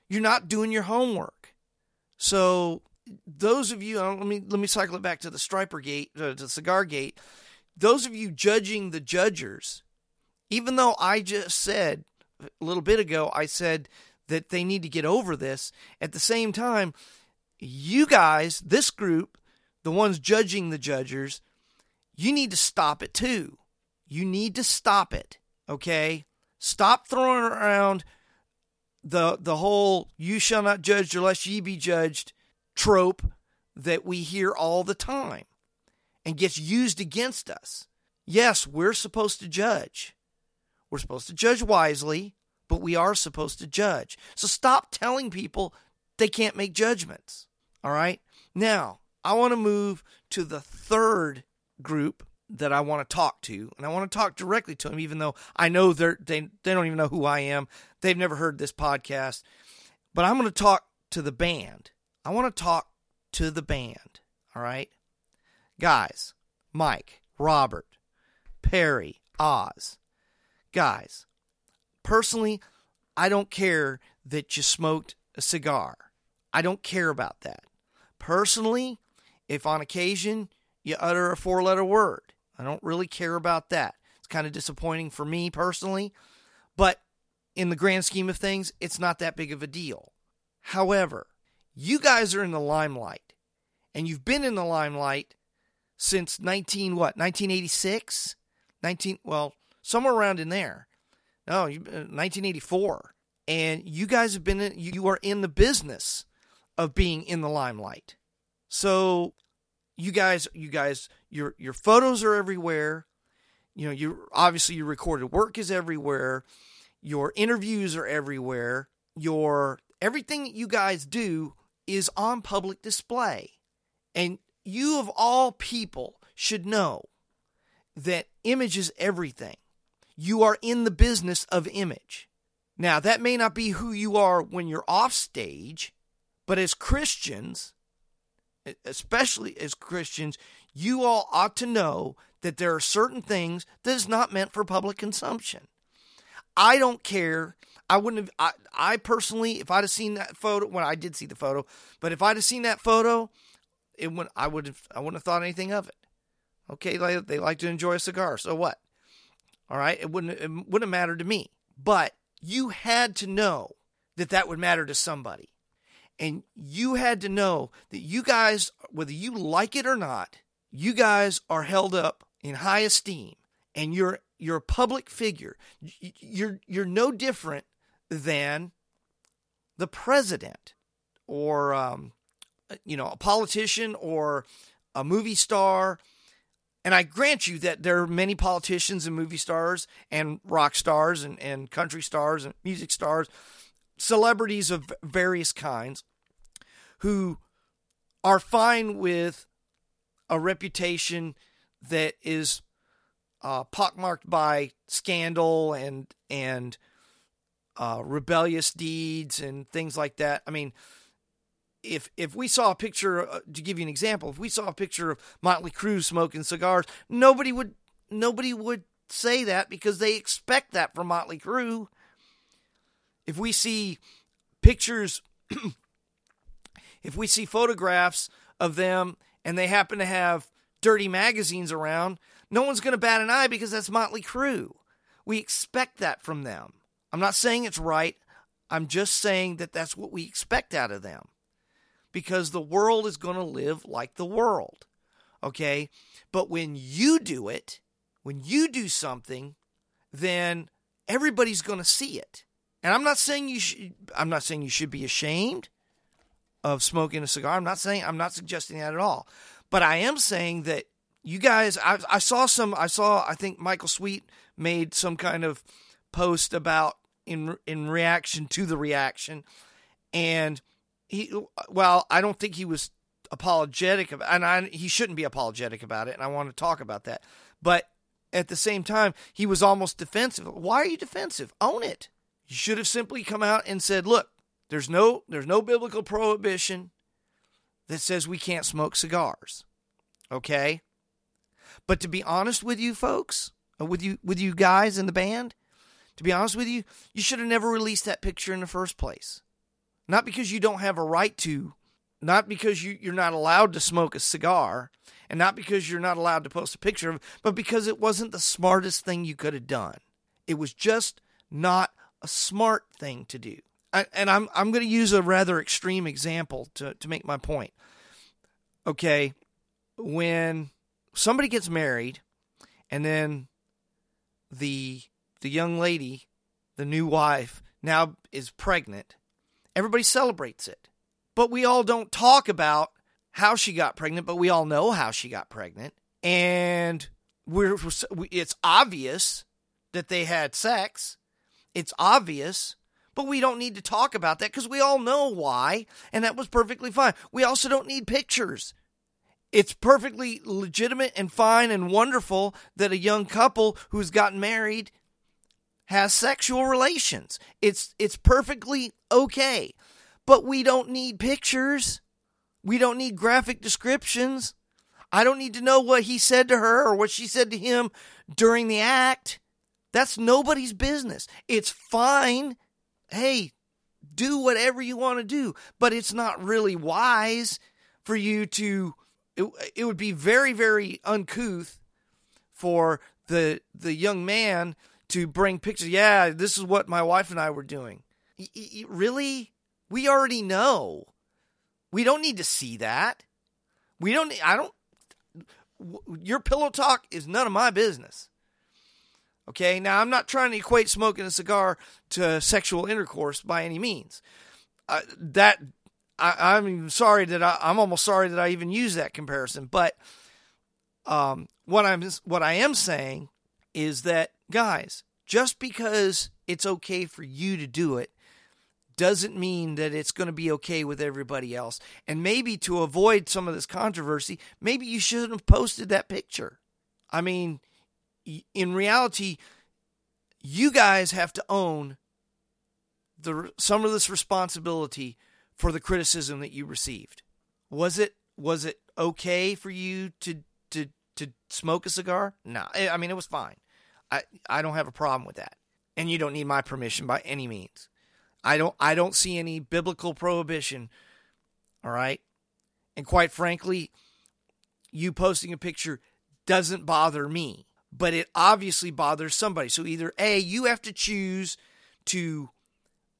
you're not doing your homework. So those of you, uh, let me let me cycle it back to the Stryper Gate, uh, to Cigar Gate. Those of you judging the judgers, even though I just said a little bit ago, I said that they need to get over this. At the same time, you guys, this group, the ones judging the judgers, you need to stop it too. You need to stop it, okay? Stop throwing around the the whole "you shall not judge unless ye be judged" trope that we hear all the time and gets used against us. Yes, we're supposed to judge. We're supposed to judge wisely, but we are supposed to judge. So stop telling people they can't make judgments. All right? Now, I want to move to the third group that I want to talk to, and I want to talk directly to them, even though I know they're, they they don't even know who I am. They've never heard this podcast, but I'm going to talk to the band. I want to talk to the band. All right, guys, Mike, Robert, Perry, Oz, guys. Personally, I don't care that you smoked a cigar. I don't care about that. Personally, if on occasion you utter a four letter word, I don't really care about that. It's kind of disappointing for me personally, but in the grand scheme of things, it's not that big of a deal. However, you guys are in the limelight, and you've been in the limelight since 19 what 1986 19 well somewhere around in there no 1984 uh, and you guys have been in, you are in the business of being in the limelight so you guys you guys your your photos are everywhere. You know you obviously your recorded work is everywhere. Your interviews are everywhere. Your everything that you guys do is on public display. And you of all people should know that image is everything. You are in the business of image. Now that may not be who you are when you're off stage but as christians especially as Christians, you all ought to know that there are certain things that is not meant for public consumption. I don't care. I wouldn't have. I, I personally, if I'd have seen that photo, well, I did see the photo, but if I'd have seen that photo, it would. I would have. I wouldn't have thought anything of it. Okay, they, they like to enjoy a cigar, so what? All right, it wouldn't. It wouldn't have mattered to me. But you had to know that that would matter to somebody. And you had to know that you guys, whether you like it or not, you guys are held up in high esteem and you're you're a public figure. You're you're no different than the president or um, you know a politician or a movie star. And I grant you that there are many politicians and movie stars and rock stars and, and country stars and music stars, celebrities of various kinds who are fine with a reputation that is uh, pockmarked by scandal and and uh, rebellious deeds and things like that. I mean, if if we saw a picture, uh, to give you an example, if we saw a picture of Motley Crue smoking cigars, nobody would nobody would say that because they expect that from Motley Crue. If we see pictures <clears throat> if we see photographs of them and they happen to have dirty magazines around, no one's going to bat an eye because that's Motley Crue. We expect that from them. I'm not saying it's right. I'm just saying that that's what we expect out of them because the world is going to live like the world. Okay? But when you do it, when you do something, then everybody's going to see it. And I'm not saying you should I'm not saying you should be ashamed of smoking a cigar. I'm not saying I'm not suggesting that at all, but I am saying that you guys. I, I saw some. I saw. I think Michael Sweet made some kind of post about in in reaction to the reaction, and he. Well, I don't think he was apologetic about, and I, he shouldn't be apologetic about it. And I want to talk about that, but at the same time, he was almost defensive. Why are you defensive? Own it. You should have simply come out and said, "Look, there's no there's no biblical prohibition that says we can't smoke cigars. Okay? But to be honest with you folks, uh, with you with you guys in the band, to be honest with you, you should have never released that picture in the first place. Not because you don't have a right to, not because you, you're not allowed to smoke a cigar, and not because you're not allowed to post a picture of but because it wasn't the smartest thing you could have done. It was just not a smart thing to do. I, and I'm I'm going to use a rather extreme example to to make my point. Okay, when somebody gets married, and then the the young lady, the new wife, now is pregnant, everybody celebrates it, but we all don't talk about how she got pregnant, but we all know how she got pregnant, and we're it's obvious that they had sex. It's obvious but we don't need to talk about that because we all know why, and that was perfectly fine. We also don't need pictures. It's perfectly legitimate and fine and wonderful that a young couple who's gotten married has sexual relations. It's it's perfectly okay. But we don't need pictures. We don't need graphic descriptions. I don't need to know what he said to her or what she said to him during the act. That's nobody's business. It's fine hey, do whatever you want to do, but it's not really wise for you to it, it would be very very uncouth for the the young man to bring pictures. Yeah, this is what my wife and I were doing. Y- y- really? We already know. We don't need to see that. We don't I don't your pillow talk is none of my business. Okay, now I'm not trying to equate smoking a cigar to sexual intercourse by any means. Uh, that I, am sorry that I, I'm almost sorry that I even use that comparison. But um, what I'm what I am saying is that guys, just because it's okay for you to do it doesn't mean that it's going to be okay with everybody else. And maybe to avoid some of this controversy, maybe you shouldn't have posted that picture. I mean, in reality, you guys have to own the some of this responsibility for the criticism that you received. Was it was it okay for you to to to smoke a cigar? No, I mean it was fine. I I don't have a problem with that, and you don't need my permission by any means. I don't I don't see any biblical prohibition. All right, and quite frankly, you posting a picture doesn't bother me but it obviously bothers somebody. So either A, you have to choose to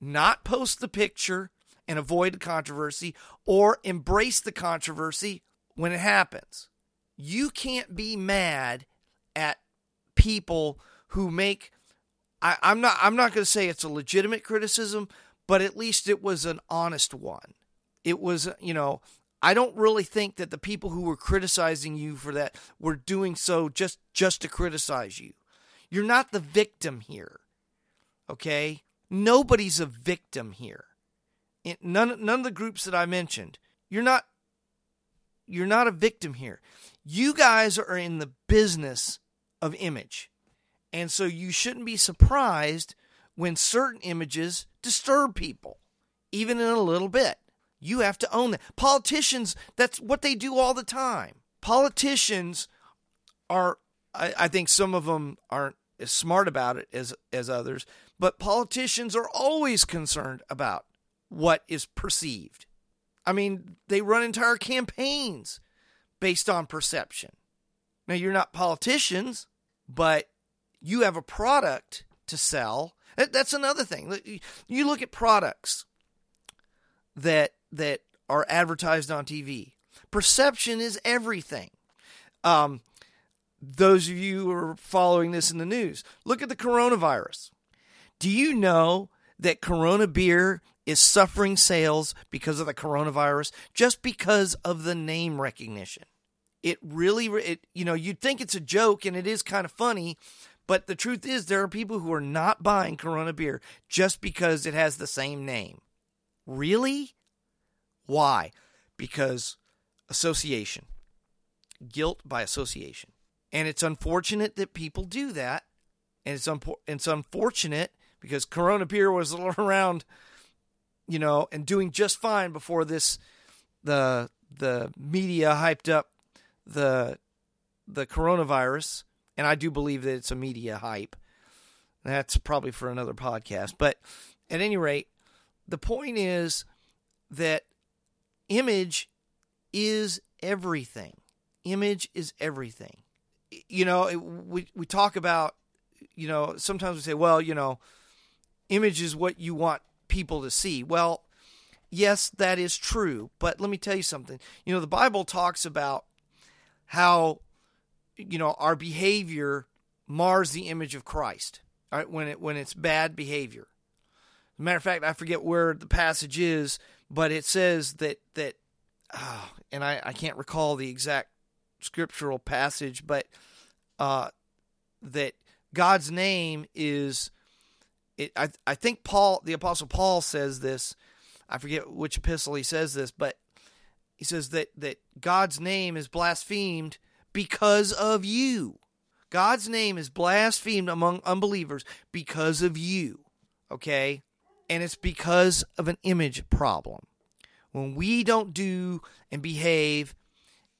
not post the picture and avoid the controversy, or embrace the controversy when it happens. You can't be mad at people who make I, am not I'm not gonna say it's a legitimate criticism, but at least it was an honest one. It was, you know, I don't really think that the people who were criticizing you for that were doing so just just to criticize you. You're not the victim here. Okay? Nobody's a victim here. none none of the groups that I mentioned. You're not you're not a victim here. You guys are in the business of image. And so you shouldn't be surprised when certain images disturb people, even in a little bit. You have to own that. Politicians, that's what they do all the time. Politicians are, I, I think some of them aren't as smart about it as, as others, but politicians are always concerned about what is perceived. I mean, they run entire campaigns based on perception. Now, you're not politicians, but you have a product to sell. That's another thing. You look at products that that are advertised on TV. Perception is everything. Um, those of you who are following this in the news, look at the coronavirus. Do you know that Corona beer is suffering sales because of the coronavirus just because of the name recognition? It really, it, you know, you'd think it's a joke and it is kind of funny, but the truth is there are people who are not buying Corona beer just because it has the same name. Really? Why? Because association, guilt by association. And it's unfortunate that people do that. And it's, un- it's unfortunate because Corona beer was <laughs> around, you know, and doing just fine before this, the the media hyped up the the coronavirus, and I do believe that it's a media hype. That's probably for another podcast. But at any rate, the point is that image is everything. Image is everything. You know, it, we we talk about, you know, sometimes we say, well, you know, image is what you want people to see. Well, yes, that is true. But let me tell you something. You know, the Bible talks about how, you know, our behavior mars the image of Christ right, when, it, when it's bad behavior. As a matter of fact, I forget where the passage is, but it says that, that oh, and I, I can't recall the exact scriptural passage, but uh, that God's name is. It, I I think Paul, the apostle Paul, says this. I forget which epistle he says this, but he says that that God's name is blasphemed because of you. God's name is blasphemed among unbelievers because of you. Okay? And it's because of an image problem. When we don't do and behave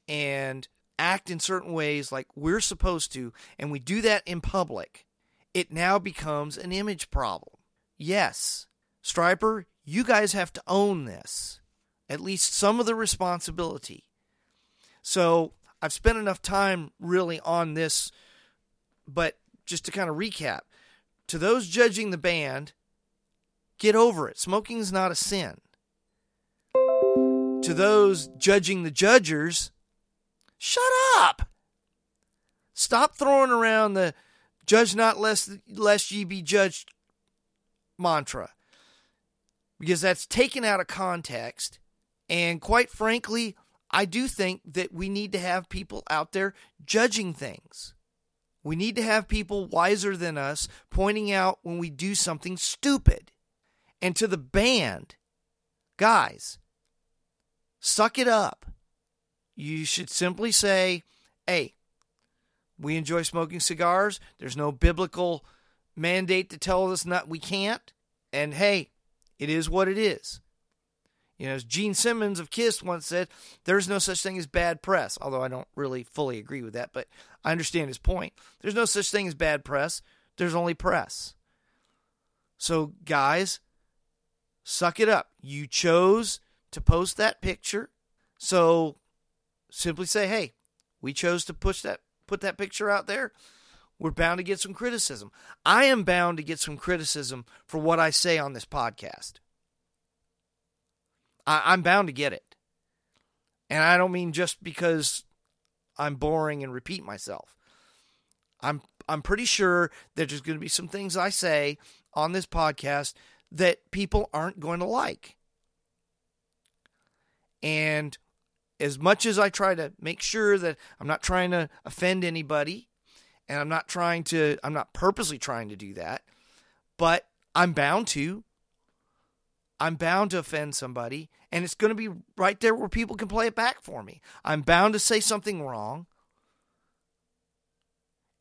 and act in certain ways like we're supposed to, and we do that in public, it now becomes an image problem. Yes, Stryper, you guys have to own this, at least some of the responsibility. So I've spent enough time really on this, but just to kind of recap to those judging the band, get over it. Smoking is not a sin. To those judging the judgers, Shut up. Stop throwing around the judge not lest lest ye be judged mantra. Because that's taken out of context. And quite frankly, I do think that we need to have people out there judging things. We need to have people wiser than us pointing out when we do something stupid. And to the band, guys, suck it up. You should simply say, hey, we enjoy smoking cigars. There's no biblical mandate to tell us not we can't. And hey, it is what it is. You know, as Gene Simmons of Kiss once said, there's no such thing as bad press. Although I don't really fully agree with that, but I understand his point. There's no such thing as bad press. There's only press. So, guys, suck it up. You chose to post that picture. So simply say, "Hey, we chose to push that put that picture out there. We're bound to get some criticism. I am bound to get some criticism for what I say on this podcast. I, am bound to get it. And I don't mean just because I'm boring and repeat myself. I'm I'm pretty sure that there's going to be some things I say on this podcast that people aren't going to like. And as much as I try to make sure that I'm not trying to offend anybody, and I'm not trying to, I'm not purposely trying to do that, but I'm bound to. I'm bound to offend somebody, and it's going to be right there where people can play it back for me. I'm bound to say something wrong.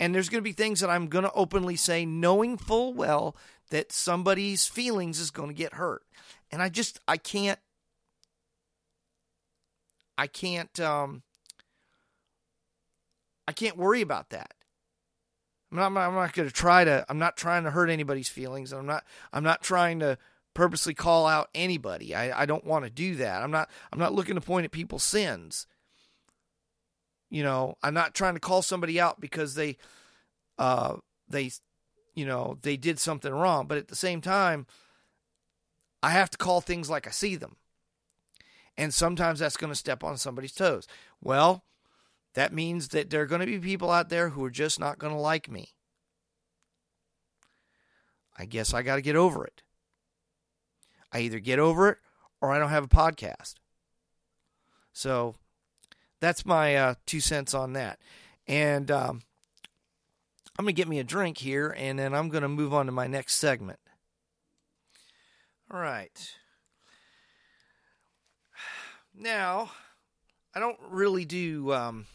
And there's going to be things that I'm going to openly say, knowing full well that somebody's feelings is going to get hurt. And I just, I can't I can't um, I can't worry about that. I'm not, I'm not going to try to I'm not trying to hurt anybody's feelings. I'm not I'm not trying to purposely call out anybody. I, I don't want to do that. I'm not I'm not looking to point at people's sins. You know, I'm not trying to call somebody out because they uh they you know, they did something wrong, but at the same time I have to call things like I see them. And sometimes that's going to step on somebody's toes. Well, that means that there are going to be people out there who are just not going to like me. I guess I got to get over it. I either get over it or I don't have a podcast. So that's my uh, two cents on that. And um, I'm going to get me a drink here and then I'm going to move on to my next segment. All right. <sighs> Now, I don't really do um,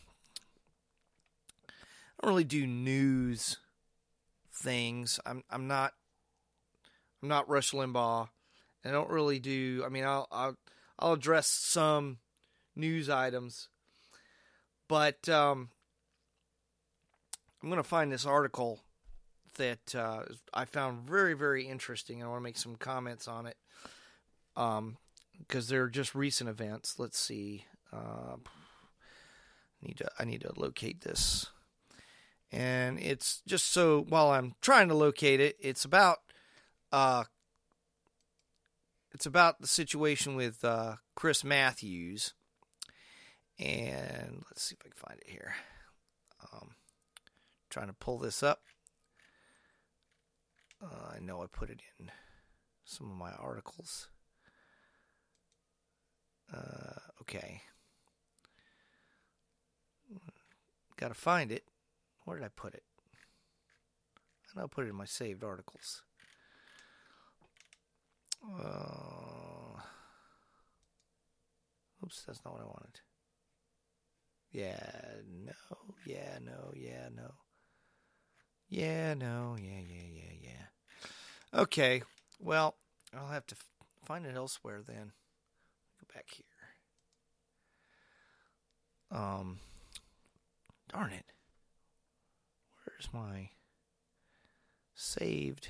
I don't really do news things. I'm I'm not I'm not Rush Limbaugh. I don't really do. I mean, I'll I'll, I'll address some news items, but um, I'm going to find this article that uh, I found very very interesting. I want to make some comments on it. Um, because they're just recent events. Let's see. Uh, need to I need to locate this, and it's just so while I'm trying to locate it, it's about uh, it's about the situation with uh, Chris Matthews. And let's see if I can find it here. Um, trying to pull this up. Uh, I know I put it in some of my articles. Uh, okay. Got to find it. Where did I put it? I know I put it in my saved articles. Uh, oops, that's not what I wanted. Yeah, no, yeah, no, yeah, no. Yeah, no, yeah, yeah, yeah, yeah. Okay, well, I'll have to find it elsewhere then. Go back here. Um, darn it. Where's my saved?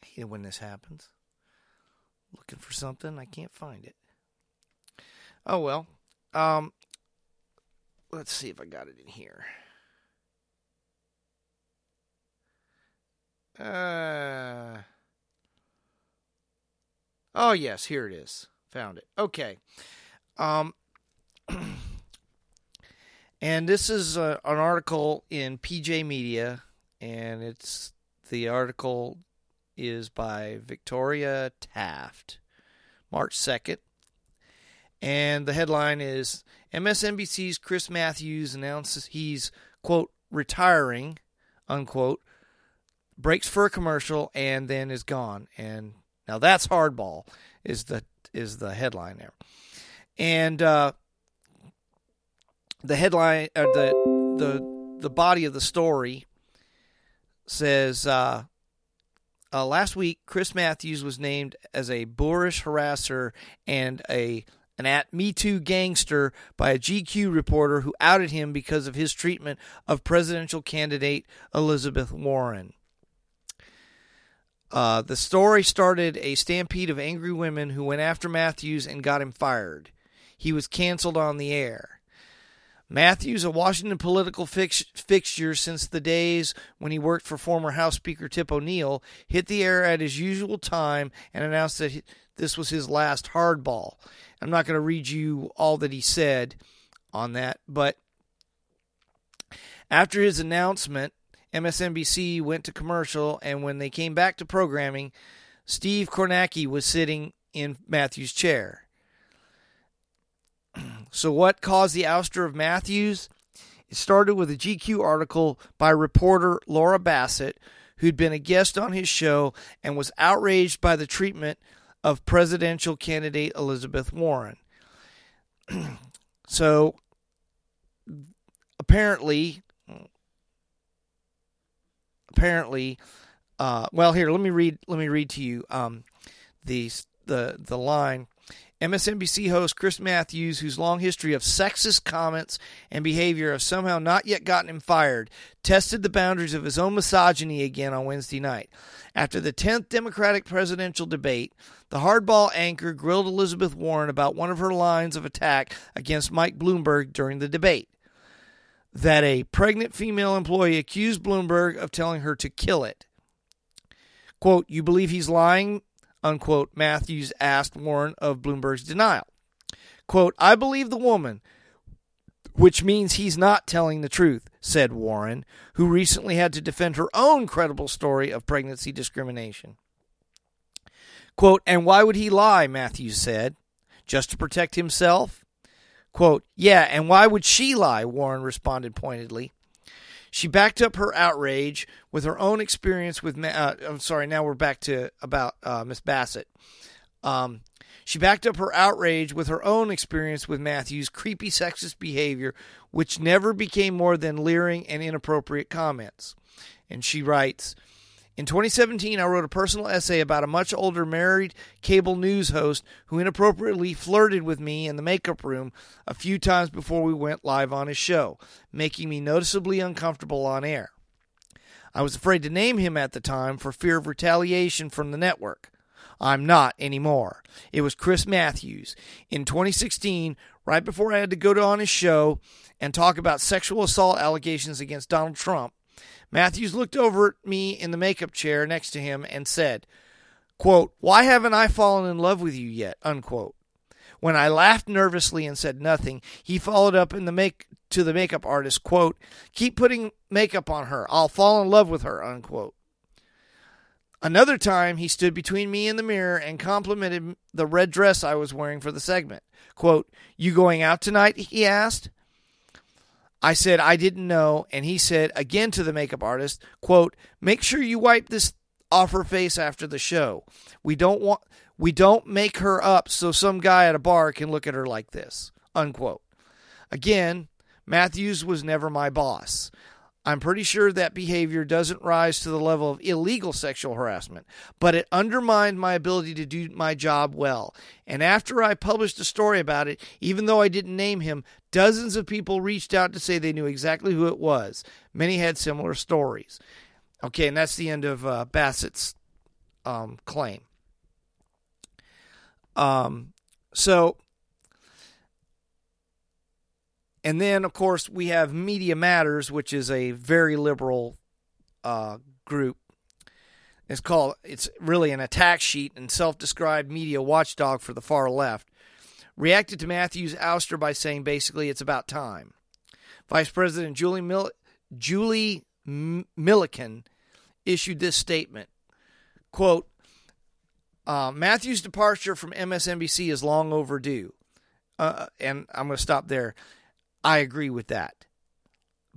I hate it when this happens. Looking for something, I can't find it. Oh well. Um, let's see if I got it in here. Uh. Oh yes, here it is. Found it. Okay. Um. <clears throat> and this is uh, an article in PJ Media, and it's the article is by Victoria Taft, March second, and the headline is MSNBC's Chris Matthews announces he's quote retiring unquote breaks for a commercial and then is gone. And now that's hardball is the is the headline there. And uh, the headline or uh, the the the body of the story says uh, uh, last week Chris Matthews was named as a boorish harasser and a an at Me Too gangster by a GQ reporter who outed him because of his treatment of presidential candidate Elizabeth Warren. Uh, the story started a stampede of angry women who went after Matthews and got him fired. He was canceled on the air. Matthews, a Washington political fix- fixture since the days when he worked for former House Speaker Tip O'Neill, hit the air at his usual time and announced that this was his last hardball. I'm not going to read you all that he said on that, but after his announcement, MSNBC went to commercial, and when they came back to programming, Steve Kornacki was sitting in Matthews' chair. <clears throat> So, what caused the ouster of Matthews? It started with a GQ article by reporter Laura Bassett, who'd been a guest on his show and was outraged by the treatment of presidential candidate Elizabeth Warren. <clears throat> so apparently, apparently, uh, well, here let me read. Let me read to you um, the the the line. MSNBC host Chris Matthews, whose long history of sexist comments and behavior have somehow not yet gotten him fired, tested the boundaries of his own misogyny again on Wednesday night. After the 10th Democratic presidential debate, the hardball anchor grilled Elizabeth Warren about one of her lines of attack against Mike Bloomberg during the debate that a pregnant female employee accused Bloomberg of telling her to kill it. Quote, You believe he's lying? Unquote, Matthews asked Warren of Bloomberg's denial. Quote, I believe the woman, which means he's not telling the truth, said Warren, who recently had to defend her own credible story of pregnancy discrimination. Quote, and why would he lie? Matthews said. Just to protect himself? Quote, yeah, and why would she lie? Warren responded pointedly. She backed up her outrage with her own experience with. Uh, I'm sorry. Now we're back to about uh, Miss Bassett. Um, she backed up her outrage with her own experience with Matthew's creepy sexist behavior, which never became more than leering and inappropriate comments. And she writes, in 2017, I wrote a personal essay about a much older married cable news host who inappropriately flirted with me in the makeup room a few times before we went live on his show, making me noticeably uncomfortable on air. I was afraid to name him at the time for fear of retaliation from the network. I'm not anymore. It was Chris Matthews. In 2016, right before I had to go on his show and talk about sexual assault allegations against Donald Trump, Matthews looked over at me in the makeup chair next to him and said, quote, Why haven't I fallen in love with you yet? Unquote. When I laughed nervously and said nothing, he followed up in the make to the makeup artist, quote, Keep putting makeup on her. I'll fall in love with her, unquote. Another time, he stood between me and the mirror and complimented the red dress I was wearing for the segment. Quote, You going out tonight? He asked. I said I didn't know, and he said again to the makeup artist, quote, Make sure you wipe this off her face after the show. We don't want we don't make her up so some guy at a bar can look at her like this. Unquote. Again, Matthews was never my boss. I'm pretty sure that behavior doesn't rise to the level of illegal sexual harassment, but it undermined my ability to do my job well. And after I published a story about it, even though I didn't name him, dozens of people reached out to say they knew exactly who it was. Many had similar stories. Okay, and that's the end of uh, Bassett's um, claim. Um, so, and then of course we have Media Matters, which is a very liberal uh, group. It's called. It's really an attack sheet and self-described media watchdog for the far left. Reacted to Matthews' ouster by saying basically it's about time. Vice President Julie Mil- Julie Millican issued this statement. Quote, uh, Matthew's departure from MSNBC is long overdue. Uh, and I'm going to stop there. I agree with that,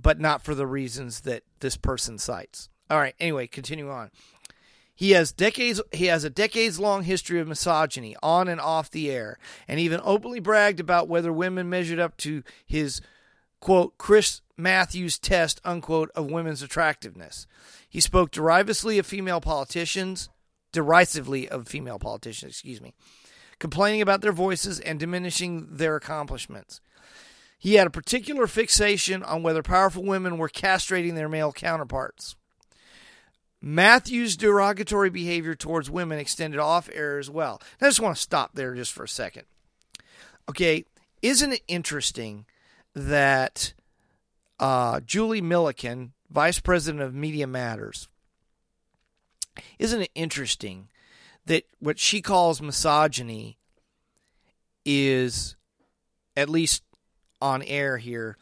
but not for the reasons that this person cites. All right. Anyway, continue on. He has decades. He has a decades-long history of misogyny on and off the air, and even openly bragged about whether women measured up to his quote Chris Matthews test unquote of women's attractiveness. He spoke derisively of female politicians, derisively of female politicians, excuse me, complaining about their voices and diminishing their accomplishments. He had a particular fixation on whether powerful women were castrating their male counterparts. Matthew's derogatory behavior towards women extended off air as well. I just want to stop there just for a second. Okay, isn't it interesting that uh, Julie Millican, vice president of Media Matters, isn't it interesting that what she calls misogyny is, at least on air here,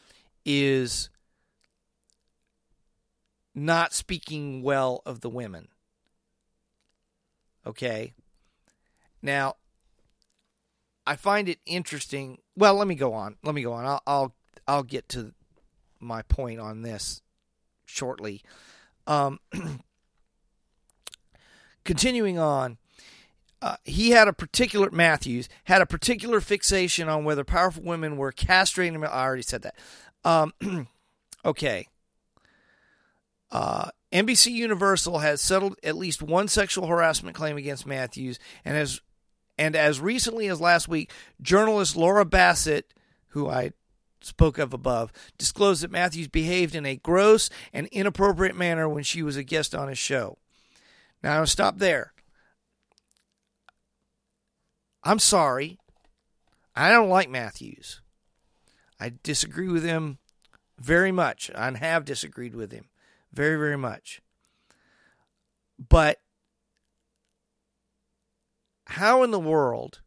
is not speaking well of the women. Okay. Now, I find it interesting. Well, let me go on. Let me go on. I'll I'll, I'll get to my point on this shortly. Um, <clears throat> continuing on, uh, he had a particular Matthews had a particular fixation on whether powerful women were castrating. I already said that. Um, <clears throat> okay. Uh, NBC Universal has settled at least one sexual harassment claim against Matthews, and has and as recently as last week, journalist Laura Bassett, who I spoke of above, disclosed that Matthews behaved in a gross and inappropriate manner when she was a guest on his show. Now, I'll stop there. I'm sorry. I don't like Matthews. I disagree with him very much and have disagreed with him very, very much. But how in the world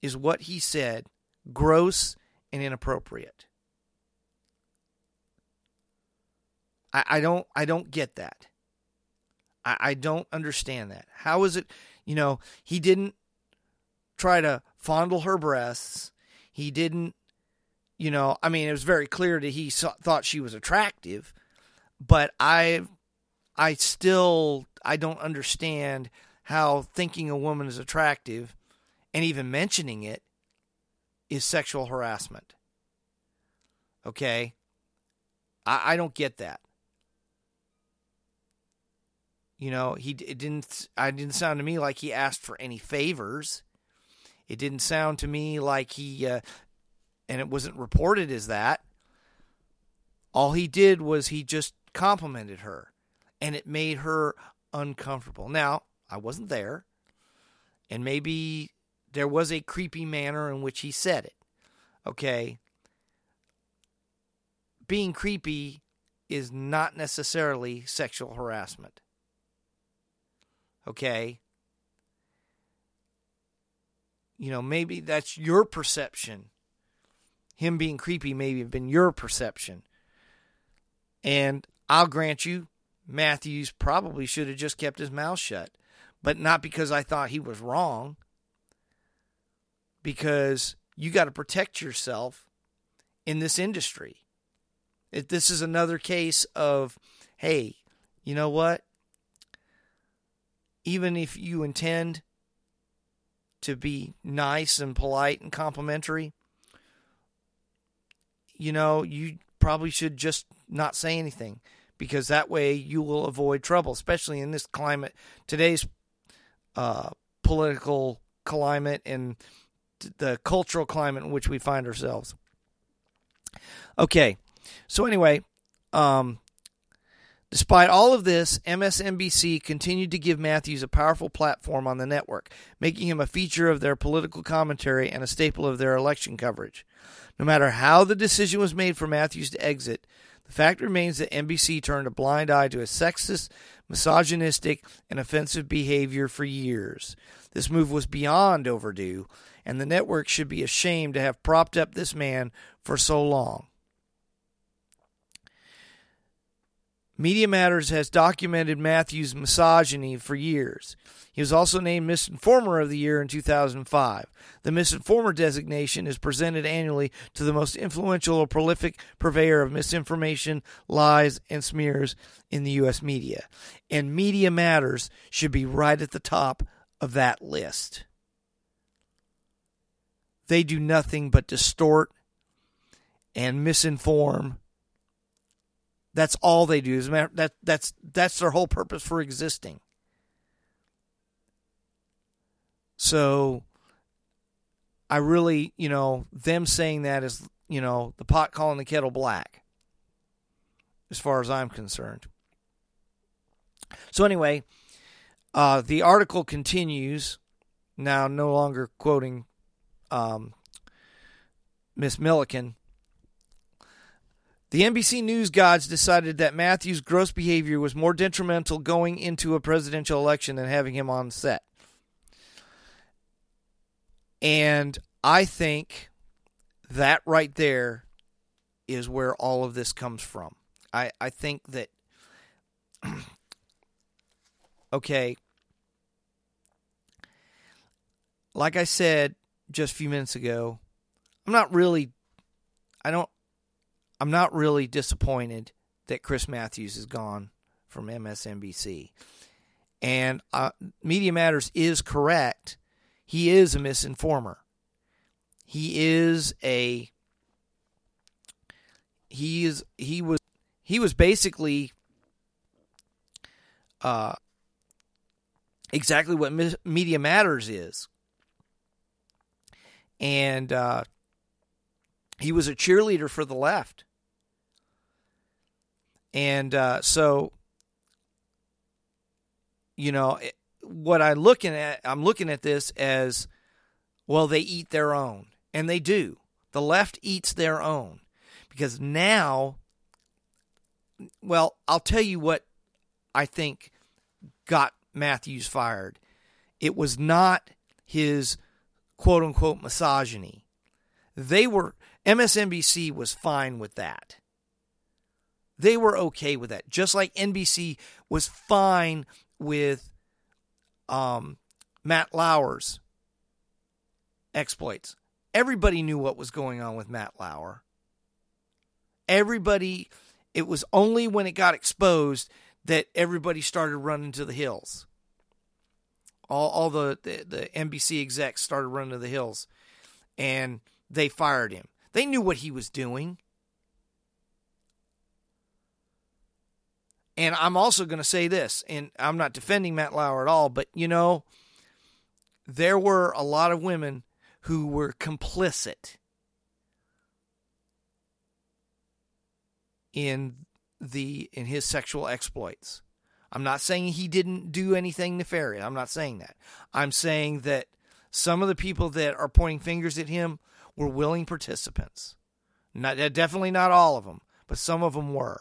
is what he said gross and inappropriate? I, don't I don't get that. I, I don't understand that. How is it, you know, he didn't try to fondle her breasts. He didn't, you know, I mean, it was very clear that he saw, thought she was attractive, but I, I still, I don't understand how thinking a woman is attractive and even mentioning it is sexual harassment. Okay? I, I don't get that. You know, he it didn't. I didn't sound to me like he asked for any favors. It didn't sound to me like he, uh, and it wasn't reported as that. All he did was he just complimented her, and it made her uncomfortable. Now, I wasn't there, and maybe there was a creepy manner in which he said it. Okay. Being creepy is not necessarily sexual harassment. Okay? You know, maybe that's your perception. Him being creepy maybe have been your perception. And I'll grant you, Matthews probably should have just kept his mouth shut. But not because I thought he was wrong. Because you got to protect yourself in this industry. If this is another case of, hey, you know what? Even if you intend to be nice and polite and complimentary, you know, you probably should just not say anything because that way you will avoid trouble, especially in this climate, today's uh, political climate and the cultural climate in which we find ourselves. Okay, so anyway, um, Despite all of this, MSNBC continued to give Matthews a powerful platform on the network, making him a feature of their political commentary and a staple of their election coverage. No matter how the decision was made for Matthews to exit, the fact remains that NBC turned a blind eye to his sexist, misogynistic, and offensive behavior for years. This move was beyond overdue, and the network should be ashamed to have propped up this man for so long. Media Matters has documented Matthews' misogyny for years. He was also named Misinformer of the Year in 2005. The Misinformer designation is presented annually to the most influential or prolific purveyor of misinformation, lies, and smears in the U.S. media. And Media Matters should be right at the top of that list. They do nothing but distort and misinform that's all they do. That that's that's their whole purpose for existing. So I really, you know, them saying that is, you know, the pot calling the kettle black. As far as I'm concerned. So anyway, uh, the article continues. Now, no longer quoting um, Miss Millican. The NBC News gods decided that Matthews' gross behavior was more detrimental going into a presidential election than having him on set. And I think that right there is where all of this comes from. I, I think that, <clears throat> okay, like I said just a few minutes ago, I'm not really, I don't I'm not really disappointed that Chris Matthews is gone from MSNBC. And uh, Media Matters is correct. He is a misinformer. He is a he is he was he was basically uh, exactly what Media Matters is. And uh, he was a cheerleader for the left. And uh, so, you know, what I'm looking at, I'm looking at this as, well, they eat their own, and they do. The left eats their own because now, well, I'll tell you what I think got Matthews fired. It was not his quote unquote misogyny. They were MSNBC was fine with that. They were okay with that. Just like NBC was fine with um, Matt Lauer's exploits. Everybody knew what was going on with Matt Lauer. Everybody, it was only when it got exposed that everybody started running to the hills. All, all the, the, the NBC execs started running to the hills and they fired him. They knew what he was doing. And I'm also going to say this, and I'm not defending Matt Lauer at all, but you know, there were a lot of women who were complicit in the in his sexual exploits. I'm not saying he didn't do anything nefarious. I'm not saying that. I'm saying that some of the people that are pointing fingers at him were willing participants. Not definitely not all of them, but some of them were.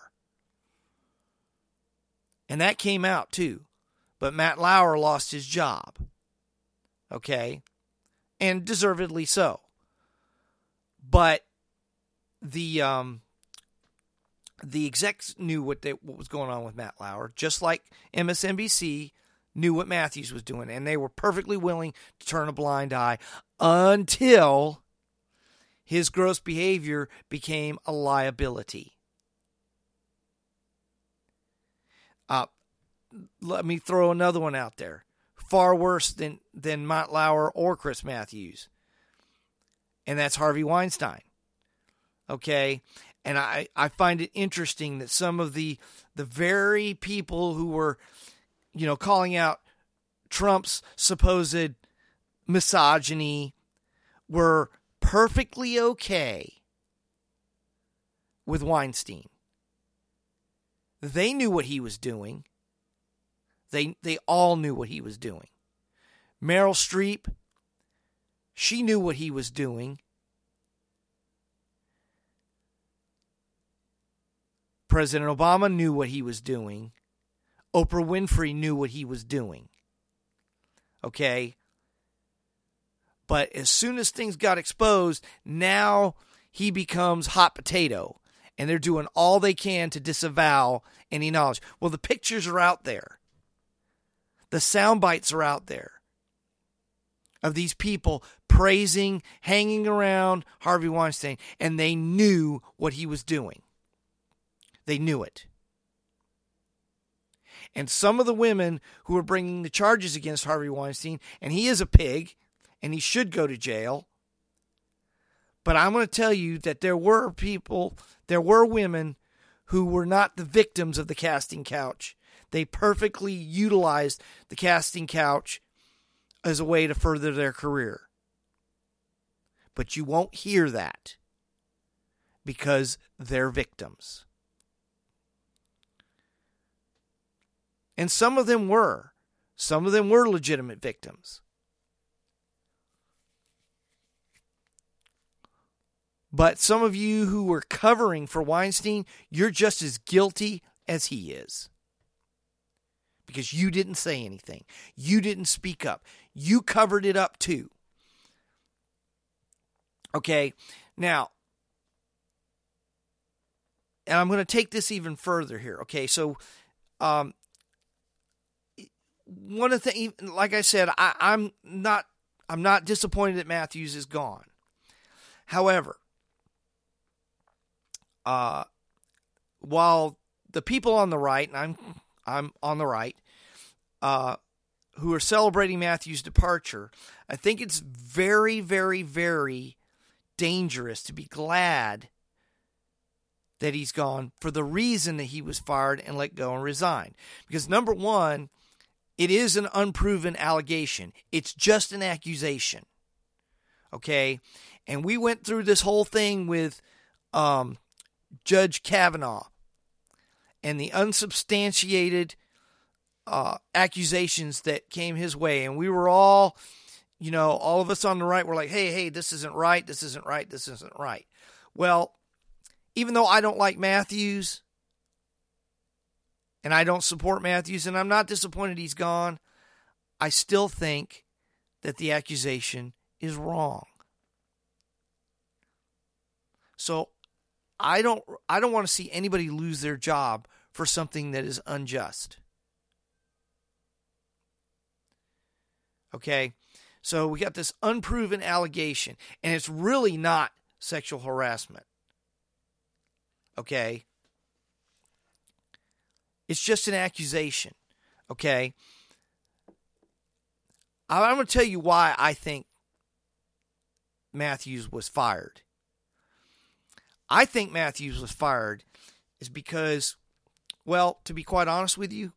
And that came out too. But Matt Lauer lost his job. Okay? And deservedly so. But the um the execs knew what they, what was going on with Matt Lauer, just like MSNBC knew what Matthews was doing, and they were perfectly willing to turn a blind eye until his gross behavior became a liability. Uh, let me throw another one out there. Far worse than, than Matt Lauer or Chris Matthews. And that's Harvey Weinstein. Okay. And I, I find it interesting that some of the the very people who were, you know, calling out Trump's supposed misogyny were perfectly okay with Weinstein. They knew what he was doing. They they all knew what he was doing. Meryl Streep, she knew what he was doing. President Obama knew what he was doing. Oprah Winfrey knew what he was doing. Okay? But as soon as things got exposed, now he becomes hot potato. And they're doing all they can to disavow any knowledge. Well, the pictures are out there, the sound bites are out there of these people praising, hanging around Harvey Weinstein, and they knew what he was doing. They knew it. And some of the women who were bringing the charges against Harvey Weinstein, and he is a pig, and he should go to jail. But I'm going to tell you that there were people, there were women who were not the victims of the casting couch. They perfectly utilized the casting couch as a way to further their career. But you won't hear that because they're victims. And some of them were. Some of them were legitimate victims. But some of you who were covering for Weinstein, you're just as guilty as he is. Because you didn't say anything. You didn't speak up. You covered it up too. Okay, now, and I'm going to take this even further here. Okay, so um, one of the things, like I said, I, I'm not I'm not disappointed that Matthews is gone. However, uh, while the people on the right, and I'm I'm on the right, uh, who are celebrating Matthew's departure, I think it's very, very, very dangerous to be glad that he's gone for the reason that he was fired and let go and resigned. Because number one, it is an unproven allegation. It's just an accusation. Okay? And we went through this whole thing with um, Judge Kavanaugh and the unsubstantiated uh, accusations that came his way. And we were all, you know, all of us on the right were like, hey, hey, this isn't right. This isn't right. This isn't right. Well, even though I don't like Matthews and I don't support Matthews and I'm not disappointed he's gone, I still think that the accusation is wrong. So I don't I don't want to see anybody lose their job for something that is unjust. Okay? So we got this unproven allegation and it's really not sexual harassment. Okay? It's just an accusation. Okay? I'm going to tell you why I think Matthews was fired. I think Matthews was fired is because, well, to be quite honest with you,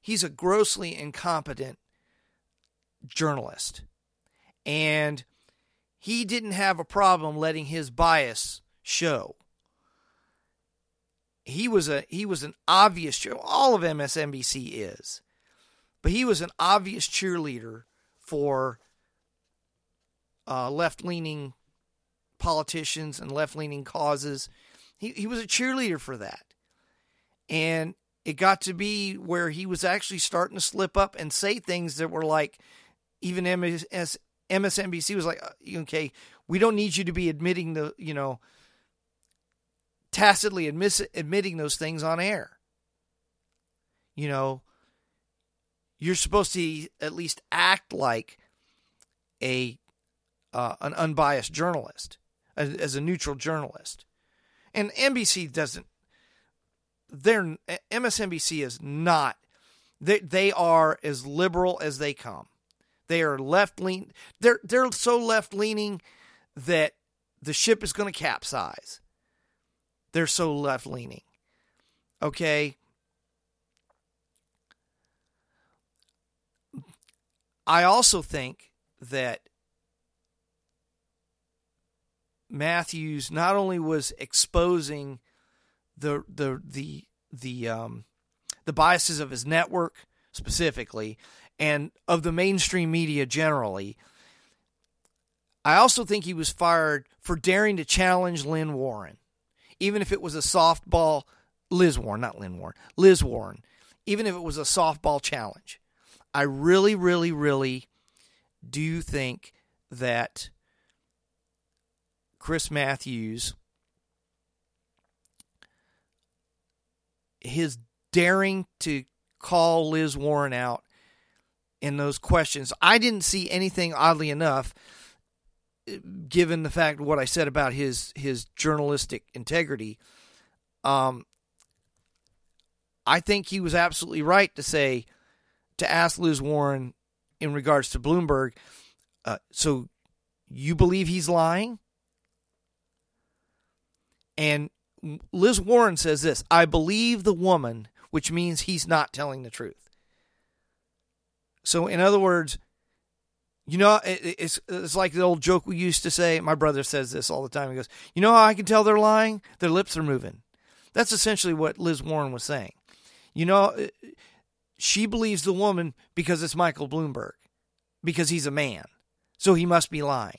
he's a grossly incompetent journalist. And he didn't have a problem letting his bias show. He was a he was an obvious all of MSNBC is. But he was an obvious cheerleader for uh, left-leaning politicians and left leaning causes. He, he was a cheerleader for that. And it got to be where he was actually starting to slip up and say things that were like, even MS, MSNBC was like, uh, okay, we don't need you to be admitting the, you know, tacitly admis- admitting those things on air. You know, you're supposed to at least act like a uh, an unbiased journalist, as, a neutral journalist. And NBC doesn't. They're MSNBC is not. They they are as liberal as they come. They are left lean. They're they're so left leaning that the ship is going to capsize. They're so left leaning. Okay. I also think that Matthews not only was exposing the the the the um, the biases of his network specifically and of the mainstream media generally. I also think he was fired for daring to challenge Lynn Warren, even if it was a softball. Liz Warren, not Lynn Warren, Liz Warren, even if it was a softball challenge. I really, really, really do think that Chris Matthews, his daring to call Liz Warren out in those questions, I didn't see anything oddly enough, given the fact what I said about his his journalistic integrity. Um, I think he was absolutely right to say to ask Liz Warren in regards to Bloomberg. Uh, so you believe he's lying? And Liz Warren says this I believe the woman, which means he's not telling the truth. So, in other words, you know, it's it's like the old joke we used to say. My brother says this all the time. He goes, "You know how I can tell they're lying? Their lips are moving." That's essentially what Liz Warren was saying. You know, uh, she believes the woman because it's Michael Bloomberg, because he's a man, so he must be lying.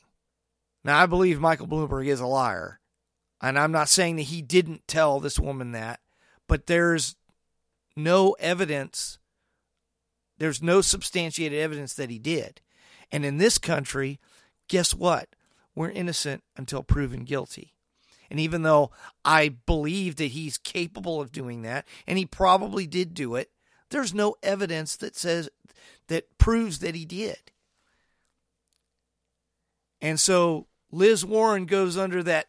Now, I believe Michael Bloomberg is a liar, and I'm not saying that he didn't tell this woman that, but there's no evidence, there's no substantiated evidence that he did. And in this country, guess what? We're innocent until proven guilty. And even though I believe that he's capable of doing that, and he probably did do it, there's no evidence that says that proves that he did. And so Liz Warren goes under that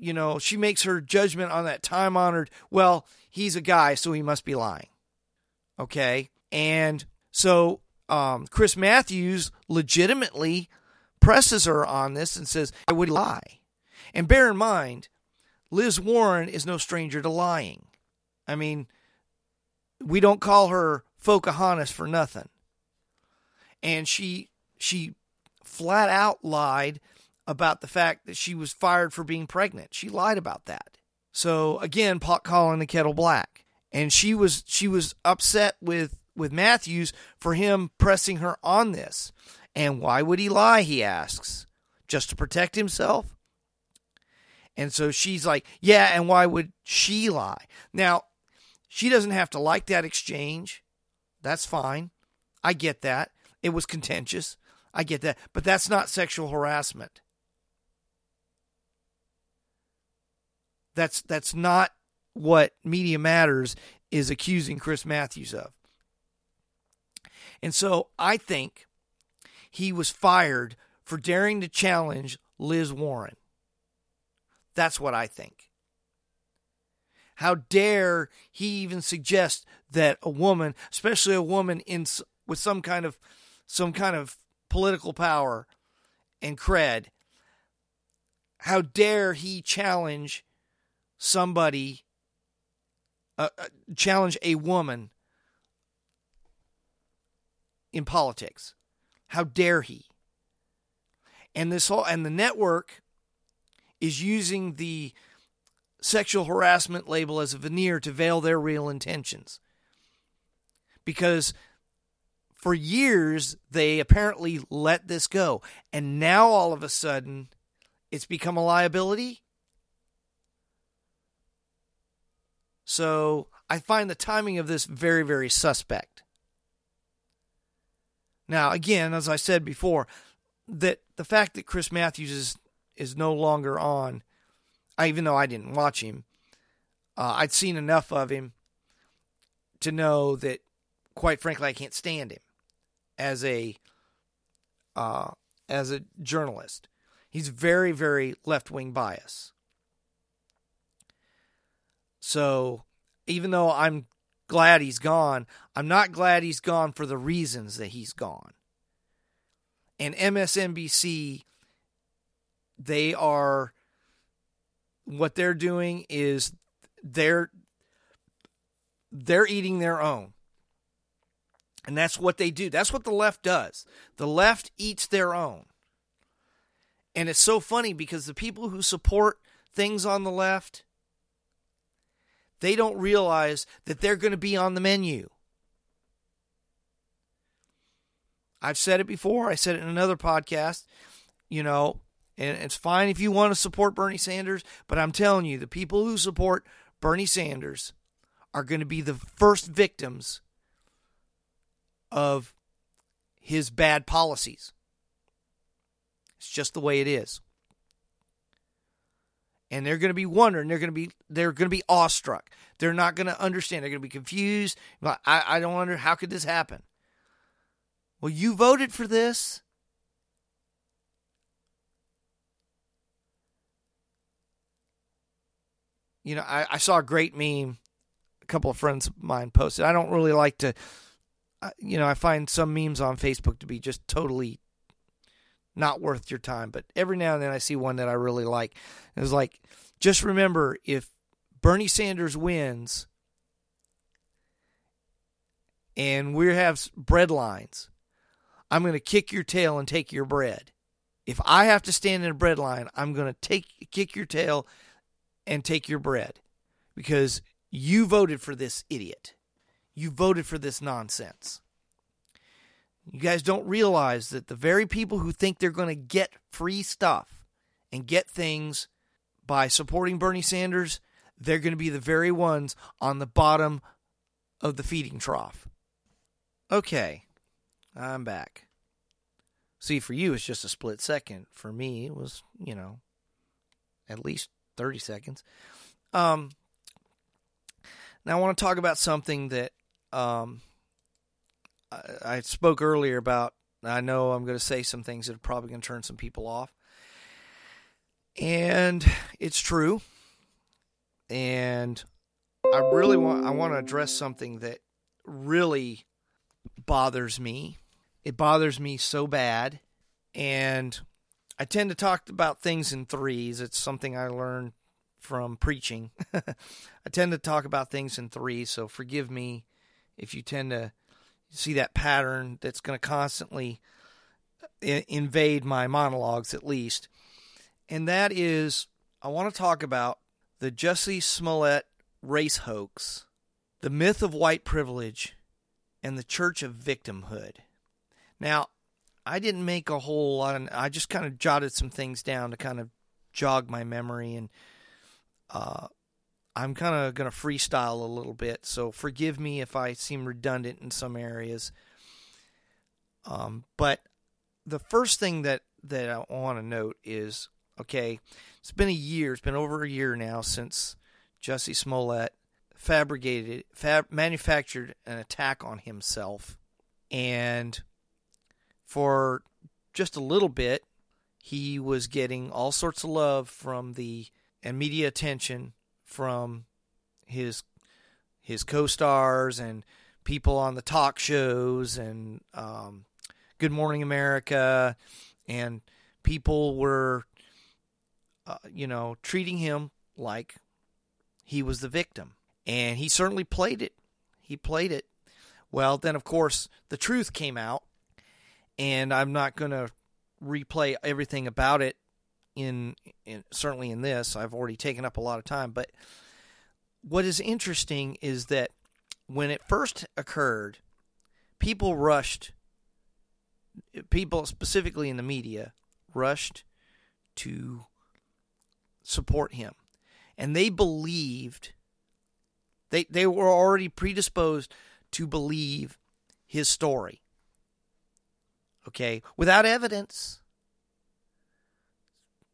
you know, she makes her judgment on that time honored, well, he's a guy, so he must be lying. Okay. And so um, Chris Matthews legitimately presses her on this and says, I would lie. And bear in mind, Liz Warren is no stranger to lying. I mean, we don't call her Pocahontas for nothing. And she she flat out lied about the fact that she was fired for being pregnant. She lied about that. So again, pot calling the kettle black. And she was she was upset with with Matthews for him pressing her on this. And why would he lie? He asks. Just to protect himself? And so she's like, Yeah, and why would she lie? Now, she doesn't have to like that exchange. That's fine. I get that. It was contentious. I get that. But that's not sexual harassment. That's that's not what Media Matters is accusing Chris Matthews of. And so I think he was fired for daring to challenge Liz Warren. That's what I think. How dare he even suggest that a woman, especially a woman in with some kind of some kind of political power and cred, how dare he challenge somebody uh, uh, challenge a woman in politics. How dare he? And this whole and the network is using the sexual harassment label as a veneer to veil their real intentions. Because for years they apparently let this go and now all of a sudden it's become a liability So I find the timing of this very, very suspect. Now, again, as I said before, that the fact that Chris Matthews is is no longer on, even though I didn't watch him, uh, I'd seen enough of him to know that, quite frankly, I can't stand him as a uh, as a journalist. He's very, very left wing bias. So even though I'm glad he's gone, I'm not glad he's gone for the reasons that he's gone. And MSNBC, they are, what they're doing is they're, they're eating their own. And that's what they do. That's what the left does. The left eats their own. And it's so funny because the people who support things on the left, they don't realize that they're going to be on the menu. I've said it before. I said it in another podcast. You know, and it's fine if you want to support Bernie Sanders, but I'm telling you, the people who support Bernie Sanders are going to be the first victims of his bad policies. It's just the way it is. And they're going to be wondering. They're going to be they're going to be awestruck. They're not going to understand. They're going to be confused. I, I don't wonder how could this happen. Well, you voted for this. You know, I, I saw a great meme. A couple of friends of mine posted. I don't really like to you know, I find some memes on Facebook to be just totally not worth your time. But every now and then I see one that I really like. It's like, just remember if Bernie Sanders wins and we have bread lines, I'm going to kick your tail and take your bread. If I have to stand in a bread line, I'm going to take kick your tail and take your bread because you voted for this idiot you voted for this nonsense. You guys don't realize that the very people who think they're going to get free stuff and get things by supporting Bernie Sanders, they're going to be the very ones on the bottom of the feeding trough. Okay, I'm back. See, for you, it's just a split second. For me, it was, you know, at least 30 seconds. Um, now, I want to talk about something that um, I, I spoke earlier about. I know I'm going to say some things that are probably going to turn some people off, and it's true. And I really want I want to address something that really bothers me. It bothers me so bad, and I tend to talk about things in threes. It's something I learned from preaching. <laughs> I tend to talk about things in threes, so forgive me if you tend to see that pattern that's going to constantly uh, invade my monologues at least. And that is i want to talk about the Jesse smollett race hoax the myth of white privilege and the church of victimhood. Now i didn't make a whole lot of i just kind of jotted some things down to kind of jog my memory and uh, I'm kind of going to freestyle a little bit, so forgive me if I seem redundant in some areas. Um, but the first thing that, that I want to note is okay, it's been a year, it's been over a year now since Jussie Smollett fabricated, fab, manufactured an attack on himself. And for just a little bit, he was getting all sorts of love from the and media attention from his his co-stars and people on the talk shows and um, Good Morning America, and people were, uh, you know, treating him like he was the victim, and he certainly played it. He played it well. Then, of course, the truth came out, and I'm not going to replay everything about it in, in certainly in this. I've already taken up a lot of time, but what is interesting is that when it first occurred, people rushed people specifically in the media rushed to support him and they believed They they were already predisposed to believe his story. Okay, without evidence,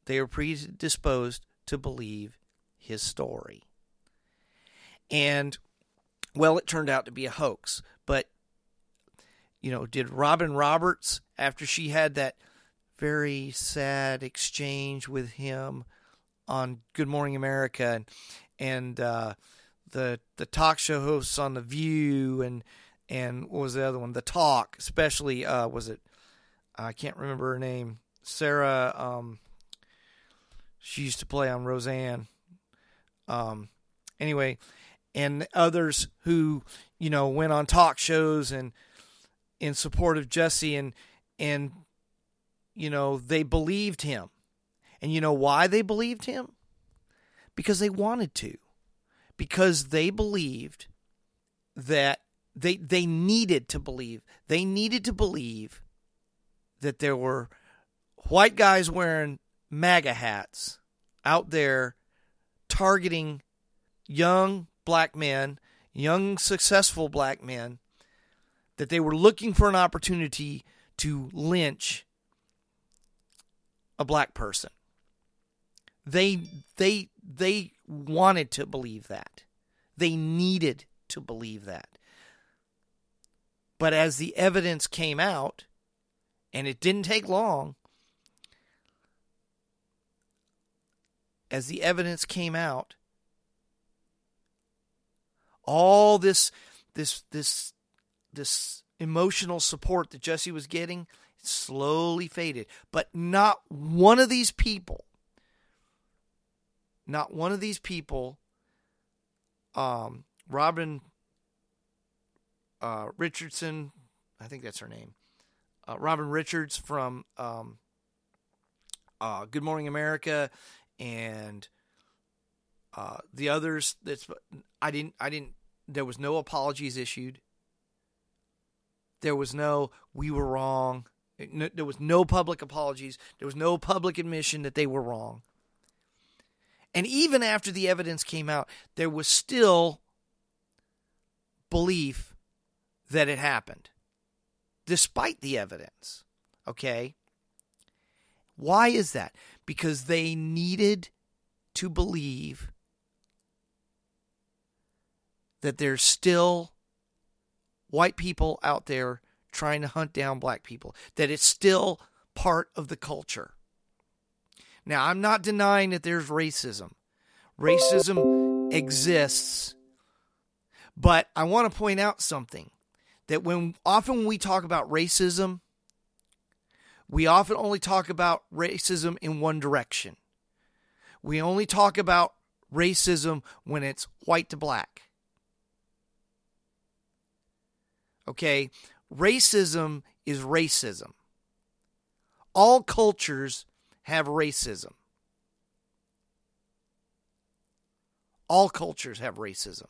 they were predisposed to believe his story. And well, it turned out to be a hoax, but you know, did Robin Roberts after she had that very sad exchange with him on Good Morning America and and uh, the the talk show hosts on the View and and what was the other one? The Talk, especially uh, was it? I can't remember her name. Sarah. Um, she used to play on Roseanne. Um, anyway, and others who you know went on talk shows and in support of Jesse and and you know they believed him. And you know why they believed him? Because they wanted to because they believed that they they needed to believe. They needed to believe that there were white guys wearing MAGA hats out there targeting young black men, young successful black men, that they were looking for an opportunity to lynch a black person. They they they wanted to believe that. They needed to believe that. But as the evidence came out, and it didn't take long, as the evidence came out, all this this this this emotional support that Jesse was getting slowly faded. But not one of these people not one of these people, um, Robin uh, Richardson, I think that's her name, uh, Robin Richards from um, uh, Good Morning America, and uh, the others. That's I didn't. I didn't. There was no apologies issued. There was no we were wrong. there was no public apologies. There was no public admission that they were wrong. And even after the evidence came out, there was still belief that it happened, despite the evidence. Okay? Why is that? Because they needed to believe that there's still white people out there trying to hunt down black people, that it's still part of the culture. Now, I'm not denying that there's racism. Racism exists. But I want to point out something that when often when we talk about racism, we often only talk about racism in one direction. We only talk about racism when it's white to black. Okay? Racism is racism. All cultures have racism. All cultures have racism.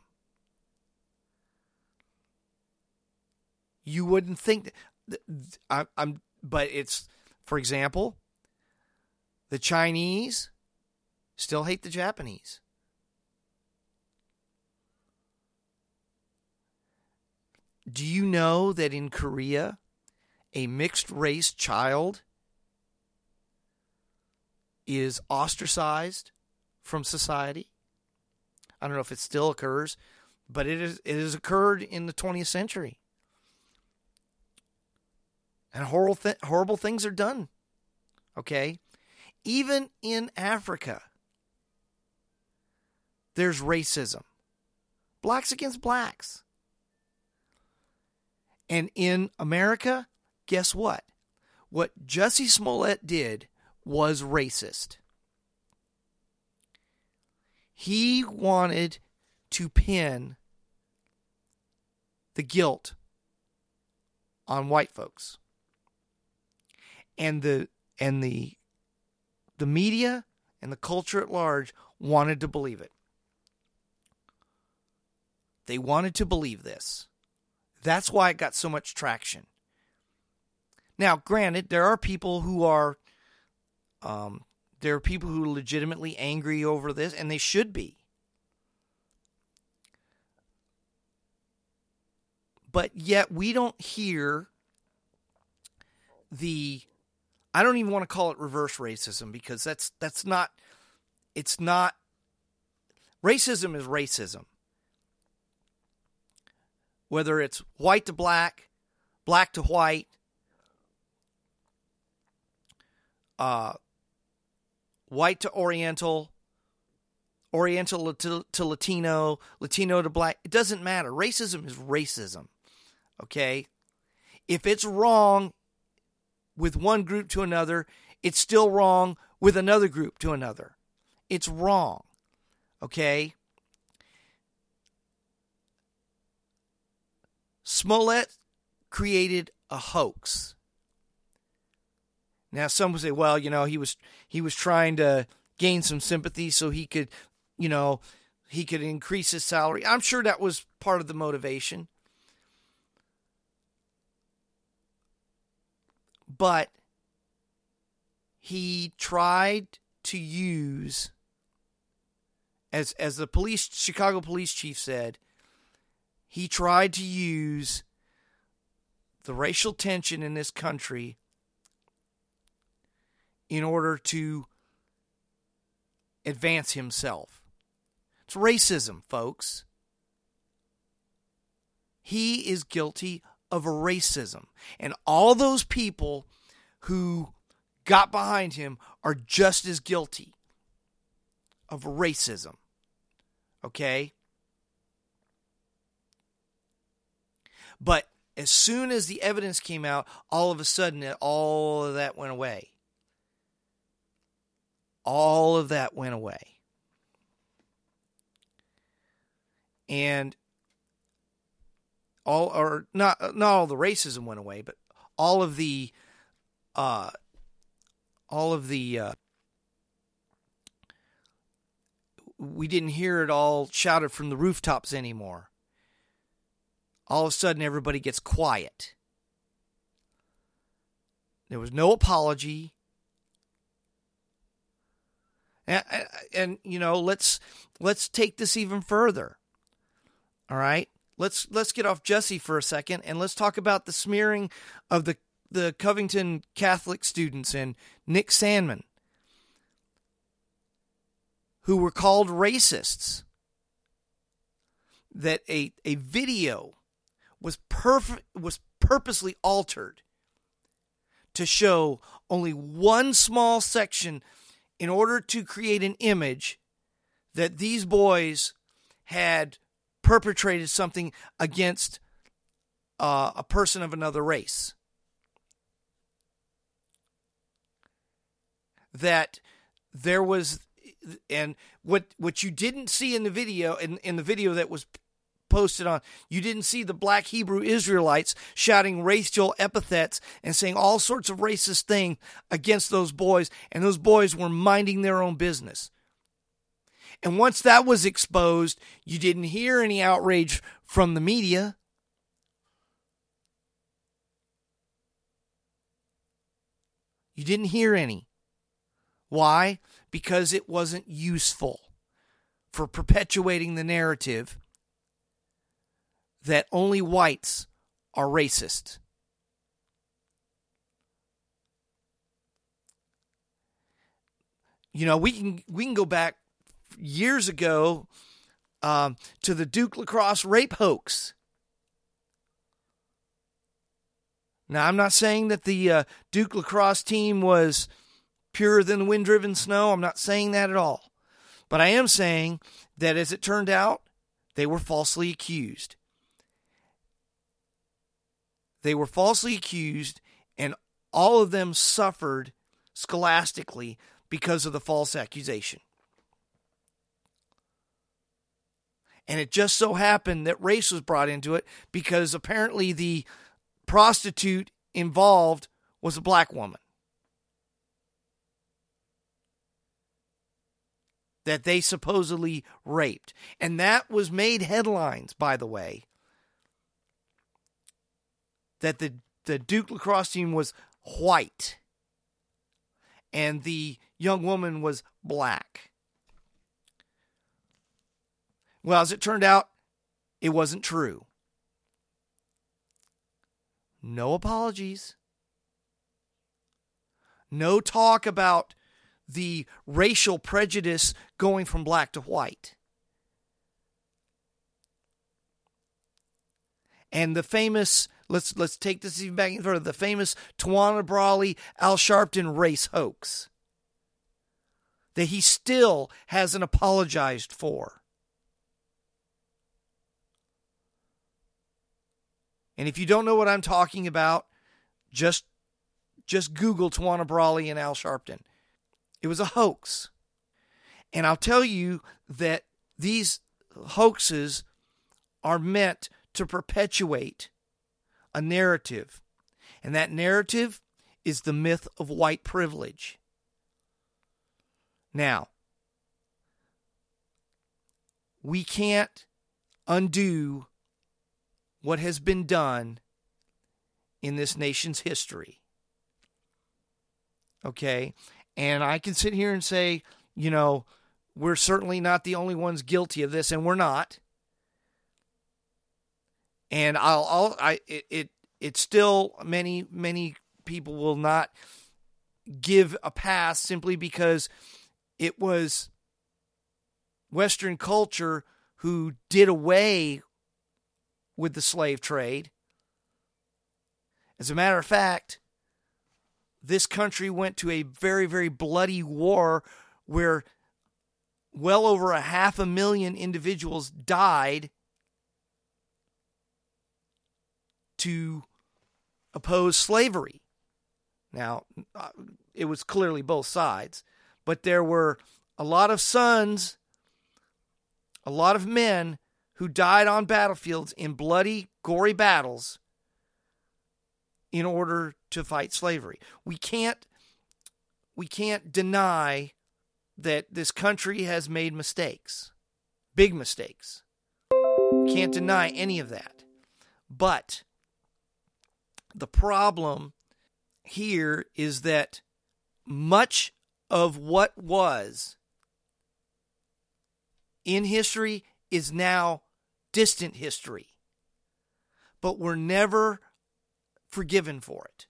You wouldn't think that I, I'm, but it's, for example, the Chinese still hate the Japanese. Do you know that in Korea, a mixed race child is ostracized from society. I don't know if it still occurs, but it is it has occurred in the 20th century. And horrible th- horrible things are done. Okay? Even in Africa, there's racism. Blacks against blacks. And in America, guess what? What Jesse Smollett did was racist. He wanted to pin the guilt on white folks. And the and the the media and the culture at large wanted to believe it. They wanted to believe this. That's why it got so much traction. Now, granted, there are people who are um, there are people who are legitimately angry over this, and they should be. but yet we don't hear the I don't even want to call it reverse racism because that's that's not it's not racism is racism. Whether it's white to black, black to white, uh, white to Oriental, Oriental to, to Latino, Latino to black. It doesn't matter. Racism is racism. Okay? If it's wrong with one group to another, it's still wrong with another group to another. It's wrong. Okay? Smollett created a hoax. Now some would say, well, you know, he was he was trying to gain some sympathy so he could, you know, he could increase his salary. I'm sure that was part of the motivation. But he tried to use as as the police Chicago police chief said, he tried to use the racial tension in this country in order to advance himself. It's racism, folks. He is guilty of racism. And all those people who got behind him are just as guilty of racism. Okay? But as soon as the evidence came out, all of a sudden, all of that went away all of that went away. And all or not not all the racism went away, but all of the uh all of the uh we didn't hear it all shouted from the rooftops anymore. All of a sudden everybody gets quiet. There was no apology. And, and you know, let's let's take this even further. All right? Let's let's get off Jesse for a second and let's talk about the smearing of the the Covington Catholic students and Nick Sandmann who were called racists. That a, a video was perfect was purposely altered to show only one small section in order to create an image that these boys had perpetrated something against uh, a person of another race. That there was, and what what you didn't see in the video, in, in the video that was posted on. You didn't see the black Hebrew Israelites shouting racial epithets and saying all sorts of racist things against those boys, and those boys were minding their own business. And once that was exposed, you didn't hear any outrage from the media. You didn't hear any. Why? Because it wasn't useful for perpetuating the narrative that only whites are racist. You know, we can we can go back years ago um, to the Duke lacrosse rape hoax. Now, I'm not saying that the uh, Duke lacrosse team was purer than the wind driven snow. I'm not saying that at all. But I am saying that as it turned out, they were falsely accused. They were falsely accused, and all of them suffered scholastically because of the false accusation. And it just so happened that race was brought into it because apparently the prostitute involved was a black woman. That they supposedly raped. And that was made headlines, by the way, that the the Duke lacrosse team was white and the young woman was black. Well, as it turned out, it wasn't true. No apologies. No talk about the racial prejudice going from black to white. And the famous let's let's take this even back in further the famous Tawana Brawley Al Sharpton race hoax that he still hasn't apologized for. And if you don't know what I'm talking about, just just Google Tawana Brawley and Al Sharpton. It was a hoax. And I'll tell you that these hoaxes are meant to perpetuate a narrative. And that narrative is the myth of white privilege. Now, we can't undo what has been done in this nation's history. Okay? And I can sit here and say, you know, we're certainly not the only ones guilty of this, and we're not. And I'll, I'll I, it, it, it's still many, many people will not give a pass simply because it was Western culture who did away with the slave trade. As a matter of fact, this country went to a very, very bloody war where well over a half a million individuals died to oppose slavery. Now, uh, it was clearly both sides, but there were a lot of sons, a lot of men who died on battlefields in bloody, gory battles in order to fight slavery. We can't we can't deny that this country has made mistakes. Big mistakes. Can't deny any of that. But the problem here is that much of what was in history is now distant history. But we're never forgiven for it.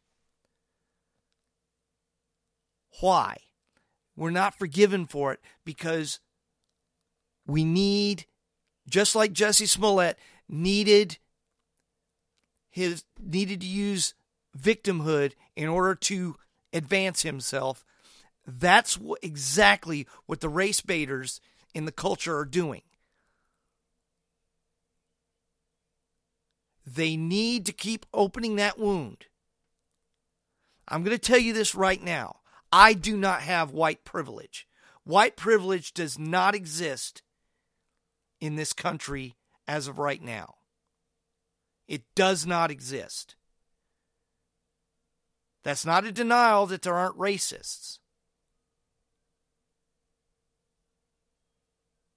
Why? We're not forgiven for it because we need, just like Jesse Smollett needed his needed to use victimhood in order to advance himself. That's exactly what the race baiters in the culture are doing. They need to keep opening that wound. I'm going to tell you this right now. I do not have white privilege. White privilege does not exist in this country as of right now. It does not exist. That's not a denial that there aren't racists.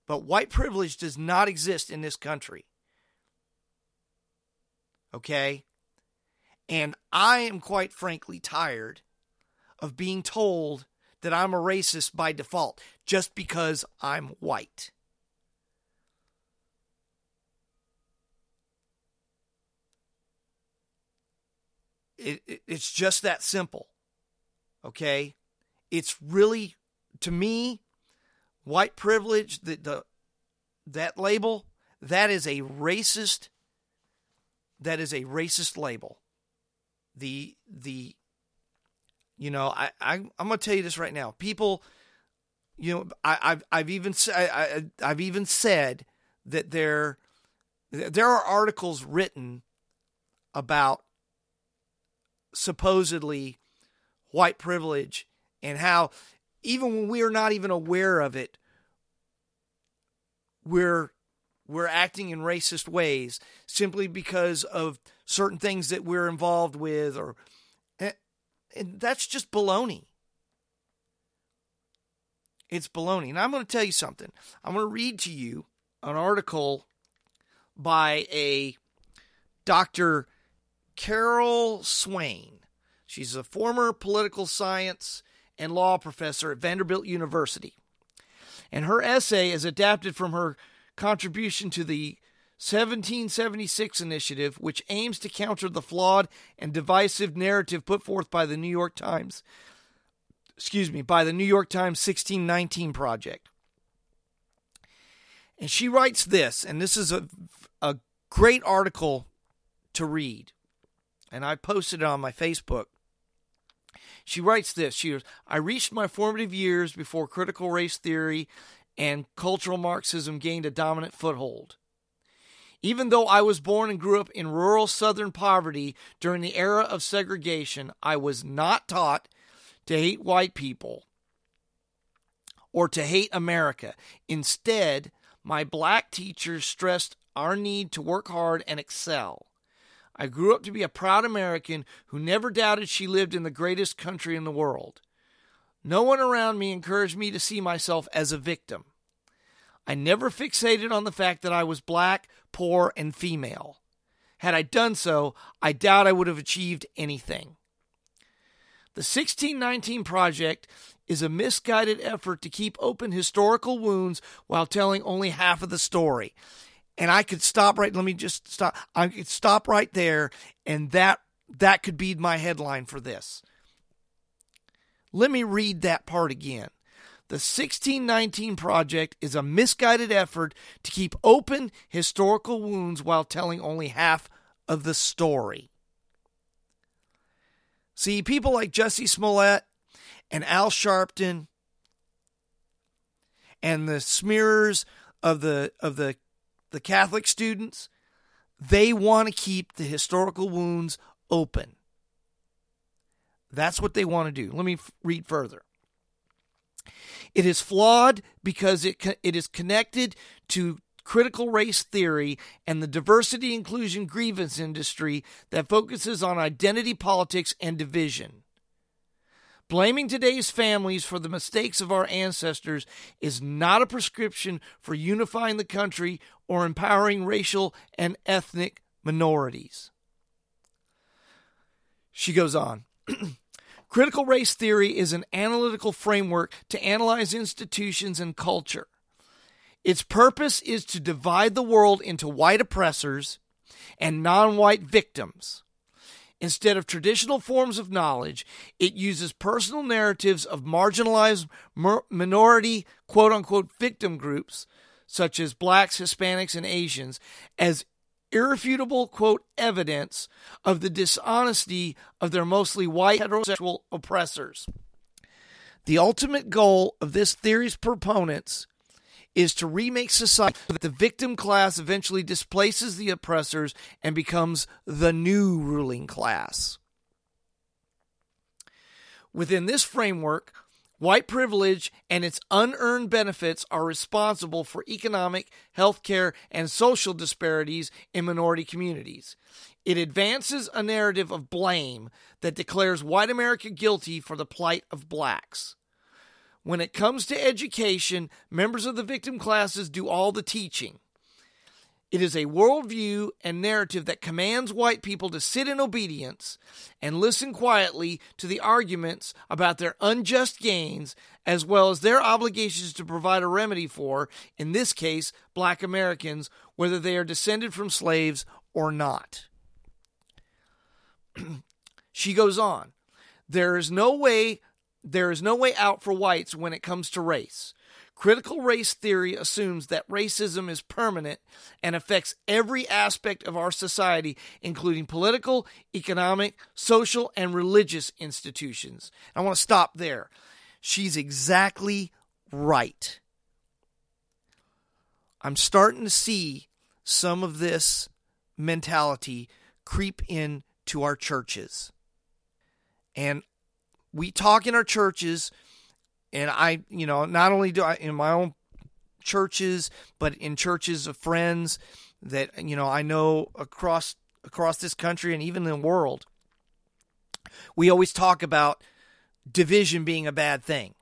But white privilege does not exist in this country. Okay? And I am quite frankly tired of being told that I'm a racist by default just because I'm white. It, it, it's just that simple. Okay? It's really, to me, white privilege, the, the, that label, that is a racist that is a racist label. The the you know I, I I'm gonna tell you this right now. People, you know I, I've I've even I, I, I've even said that there there are articles written about supposedly white privilege and how even when we are not even aware of it, we're we're acting in racist ways simply because of certain things that we're involved with or and that's just baloney. It's baloney. And I'm going to tell you something. I'm going to read to you an article by a Dr. Carol Swain. She's a former political science and law professor at Vanderbilt University. And her essay is adapted from her contribution to the 1776 initiative, which aims to counter the flawed and divisive narrative put forth by the New York Times. Excuse me, by the New York Times 1619 Project. And she writes this, and this is a, a great article to read. And I posted it on my Facebook. She writes this. She goes, I reached my formative years before critical race theory and cultural Marxism gained a dominant foothold. Even though I was born and grew up in rural southern poverty during the era of segregation, I was not taught to hate white people or to hate America. Instead, my black teachers stressed our need to work hard and excel. I grew up to be a proud American who never doubted she lived in the greatest country in the world. No one around me encouraged me to see myself as a victim. I never fixated on the fact that I was black, poor, and female. Had I done so, I doubt I would have achieved anything. The 1619 Project is a misguided effort to keep open historical wounds while telling only half of the story. And I could stop right let me just stop I could stop right there and that that could be my headline for this. Let me read that part again. The 1619 Project is a misguided effort to keep open historical wounds while telling only half of the story. See, people like Jesse Smollett and Al Sharpton and the smearers of the of the the Catholic students, they want to keep the historical wounds open. That's what they want to do. Let me f- read further. It is flawed because it co- it is connected to critical race theory and the diversity inclusion grievance industry that focuses on identity politics and division. Blaming today's families for the mistakes of our ancestors is not a prescription for unifying the country or empowering racial and ethnic minorities. She goes on. <clears throat> Critical race theory is an analytical framework to analyze institutions and culture. Its purpose is to divide the world into white oppressors and non white victims. Instead of traditional forms of knowledge, it uses personal narratives of marginalized minority, quote unquote, victim groups, such as blacks, Hispanics, and Asians, as irrefutable, quote, evidence of the dishonesty of their mostly white heterosexual oppressors. The ultimate goal of this theory's proponents is to remake society so that the victim class eventually displaces the oppressors and becomes the new ruling class. Within this framework, white privilege and its unearned benefits are responsible for economic, healthcare, and social disparities in minority communities. It advances a narrative of blame that declares white America guilty for the plight of blacks. When it comes to education, members of the victim classes do all the teaching. It is a worldview and narrative that commands white people to sit in obedience and listen quietly to the arguments about their unjust gains, as well as their obligations to provide a remedy for, in this case, black Americans, whether they are descended from slaves or not. <clears throat> she goes on. There is no way there is no way out for whites when it comes to race. Critical race theory assumes that racism is permanent and affects every aspect of our society, including political, economic, social, and religious institutions. I want to stop there. She's exactly right. I'm starting to see some of this mentality creep into our churches. And we talk in our churches, and I, you know, not only do I in my own churches, but in churches of friends that you know I know across across this country and even the world. We always talk about division being a bad thing.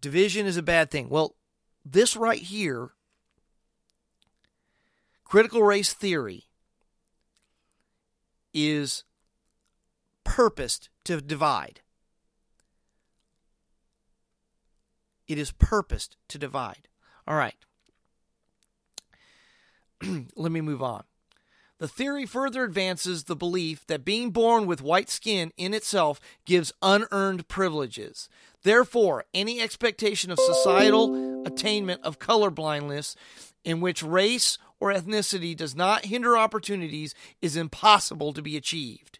Division is a bad thing. Well, this right here, critical race theory, is purposed to divide. It is purposed to divide. All right. <clears throat> let me move on. The theory further advances the belief that being born with white skin in itself gives unearned privileges. Therefore, any expectation of societal attainment of color blindness in which race or ethnicity does not hinder opportunities is impossible to be achieved.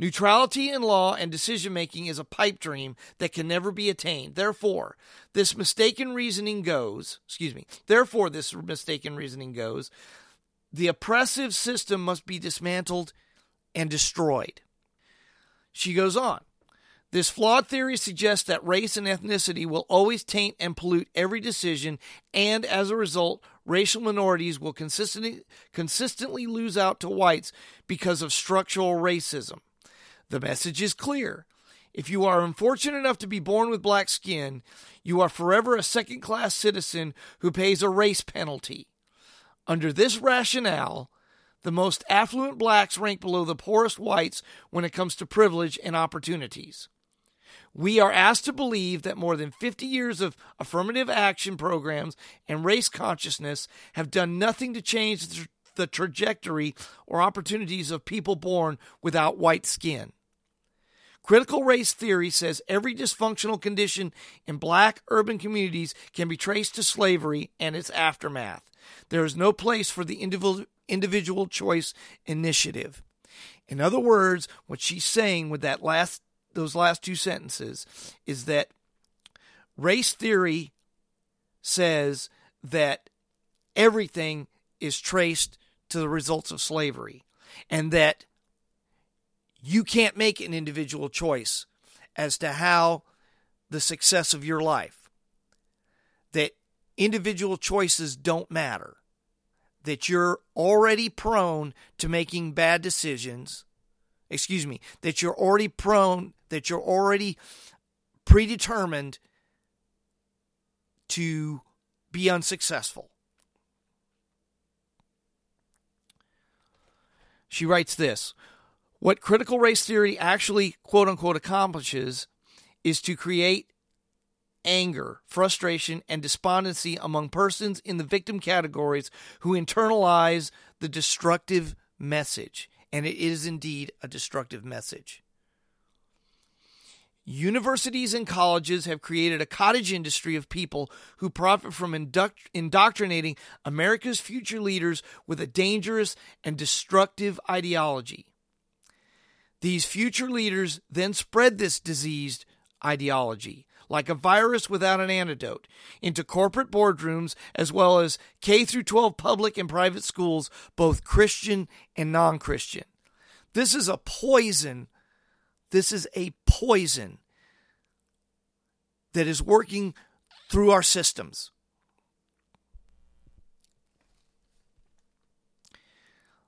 Neutrality in law and decision making is a pipe dream that can never be attained. Therefore, this mistaken reasoning goes, excuse me, therefore, this mistaken reasoning goes, the oppressive system must be dismantled and destroyed. She goes on. This flawed theory suggests that race and ethnicity will always taint and pollute every decision, and as a result, racial minorities will consistently, consistently lose out to whites because of structural racism. The message is clear. If you are unfortunate enough to be born with black skin, you are forever a second class citizen who pays a race penalty. Under this rationale, the most affluent blacks rank below the poorest whites when it comes to privilege and opportunities. We are asked to believe that more than 50 years of affirmative action programs and race consciousness have done nothing to change the trajectory or opportunities of people born without white skin. Critical race theory says every dysfunctional condition in black urban communities can be traced to slavery and its aftermath. There is no place for the individual choice initiative. In other words, what she's saying with that last those last two sentences is that race theory says that everything is traced to the results of slavery and that you can't make an individual choice as to how the success of your life. That individual choices don't matter. That you're already prone to making bad decisions. Excuse me, that you're already prone, that you're already predetermined to be unsuccessful. She writes this what critical race theory actually, quote unquote, accomplishes is to create anger, frustration, and despondency among persons in the victim categories who internalize the destructive message. And it is indeed a destructive message. Universities and colleges have created a cottage industry of people who profit from indoctrinating America's future leaders with a dangerous and destructive ideology. These future leaders then spread this diseased ideology, like a virus without an antidote, into corporate boardrooms as well as K through 12 public and private schools, both Christian and non-Christian. This is a poison. This is a poison that is working through our systems.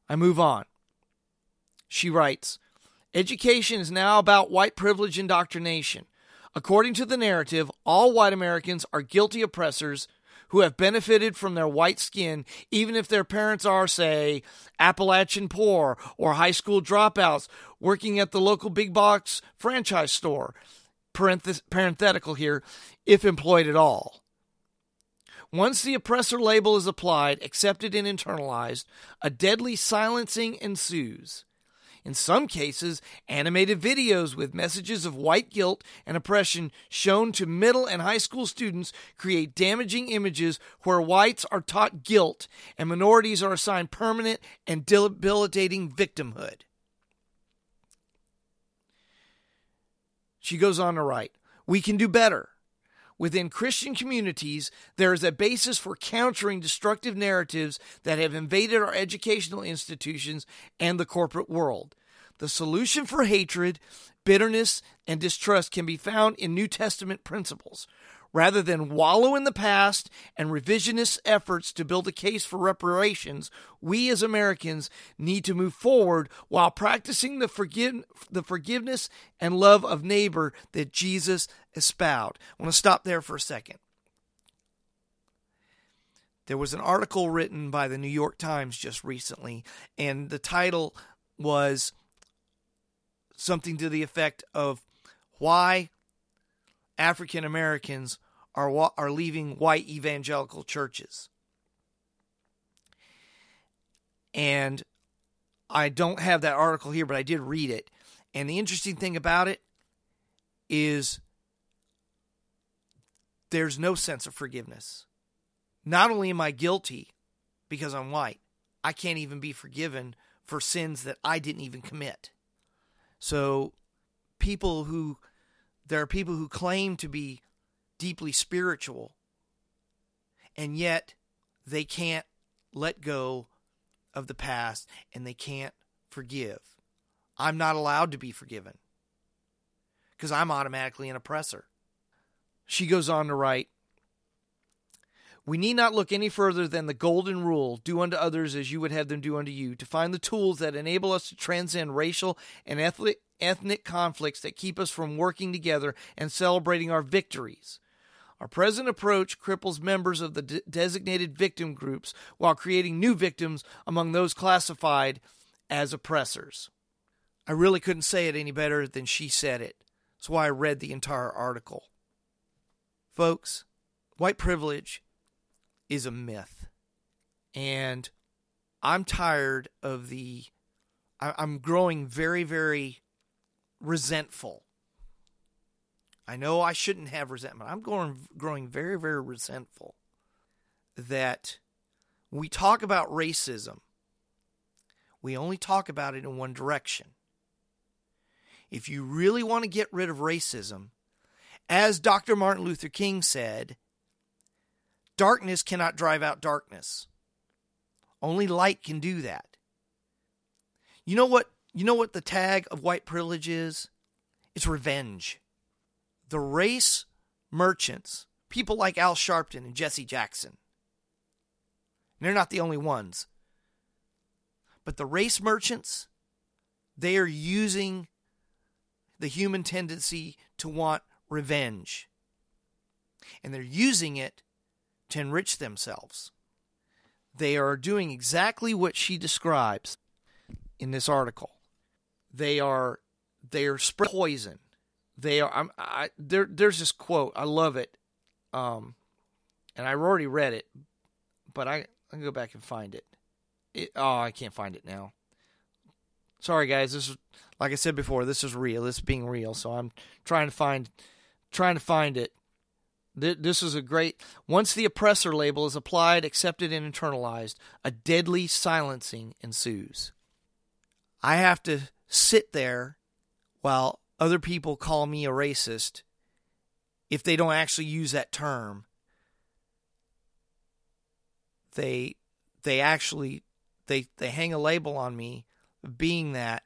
I move on. She writes, Education is now about white privilege indoctrination. According to the narrative, all white Americans are guilty oppressors who have benefited from their white skin, even if their parents are, say, Appalachian poor or high school dropouts working at the local big box franchise store. parenthetical here, if employed at all. Once the oppressor label is applied, accepted, and internalized, a deadly silencing ensues in some cases, animated videos with messages of white guilt and oppression shown to middle and high school students create damaging images where whites are taught guilt and minorities are assigned permanent and debilitating victimhood. She goes on to write, We can do better. Within Christian communities, there is a basis for countering destructive narratives that have invaded our educational institutions and the corporate world. The solution for hatred, bitterness, and distrust can be found in New Testament principles. Rather than wallow in the past and revisionist efforts to build a case for reparations, we as Americans need to move forward while practicing the, forgive, the forgiveness and love of neighbor that Jesus espoused. I want to stop there for a second. There was an article written by the New York Times just recently, and the title was something to the effect of why African Americans are are leaving white evangelical churches. And I don't have that article here, but I did read it. And the interesting thing about it is there's no sense of forgiveness. Not only am I guilty because I'm white, I can't even be forgiven for sins that I didn't even commit. So, people who, there are people who claim to be deeply spiritual, and yet they can't let go of the past and they can't forgive. I'm not allowed to be forgiven because I'm automatically an oppressor. She goes on to write We need not look any further than the golden rule do unto others as you would have them do unto you to find the tools that enable us to transcend racial and ethnic, ethnic conflicts that keep us from working together and celebrating our victories. Our present approach cripples members of the de- designated victim groups while creating new victims among those classified as oppressors. I really couldn't say it any better than she said it. That's why I read the entire article. Folks, white privilege is a myth. And I'm tired of the. I'm growing very, very resentful I know I shouldn't have resentment. I'm going growing very, very resentful that we talk about racism. We only talk about it in one direction. If you really want to get rid of racism, as Dr. Martin Luther King said, darkness cannot drive out darkness. Only light can do that. You know what you know what the tag of white privilege is? It's revenge the race merchants, people like Al Sharpton and Jesse Jackson, they're not the only ones. But the race merchants, they are using the human tendency to want revenge. And they're using it to enrich themselves. They are doing exactly what she describes in this article. They are they are spreading poison they are. I'm, I there. There's this quote. I love it. Um, and I already read it, but I I can go back and find it. it. Oh, I can't find it now. Sorry, guys. This is like I said before. This is real. This is being real. So I'm trying to find trying to find it. This is a great. Once the oppressor label is applied, accepted, and internalized, a deadly silencing ensues. I have to sit there while other people call me a racist if they don't actually use that term. They they actually they they hang a label on me being that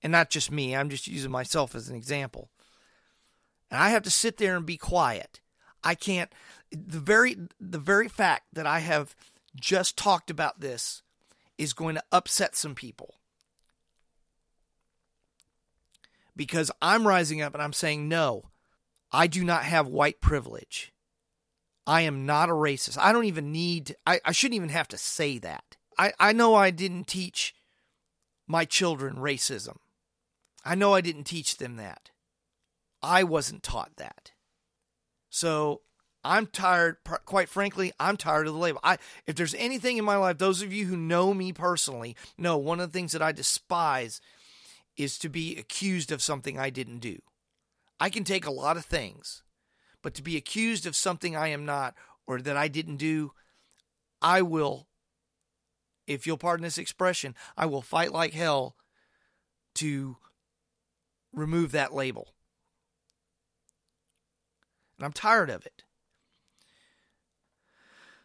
and not just me i'm just using myself as an example. And i have to sit there and be quiet. I can't the very the very fact that i have just talked about this is going to upset some people because I'm rising up and I'm saying, no, I do not have white privilege. I am not a racist. I don't even need, I, I shouldn't even have to say that. I, I know I didn't teach my children racism. I know I didn't teach them that. I wasn't taught that. So I'm tired, quite frankly, I'm tired of the label. I, if there's anything in my life, those of you who know me personally know one of the things that I despise is to be accused of something I didn't do. I can take a lot of things, but to be accused of something I am not or that I didn't do, I will, if you'll pardon this expression, I will fight like hell to remove that label. And I'm tired of it.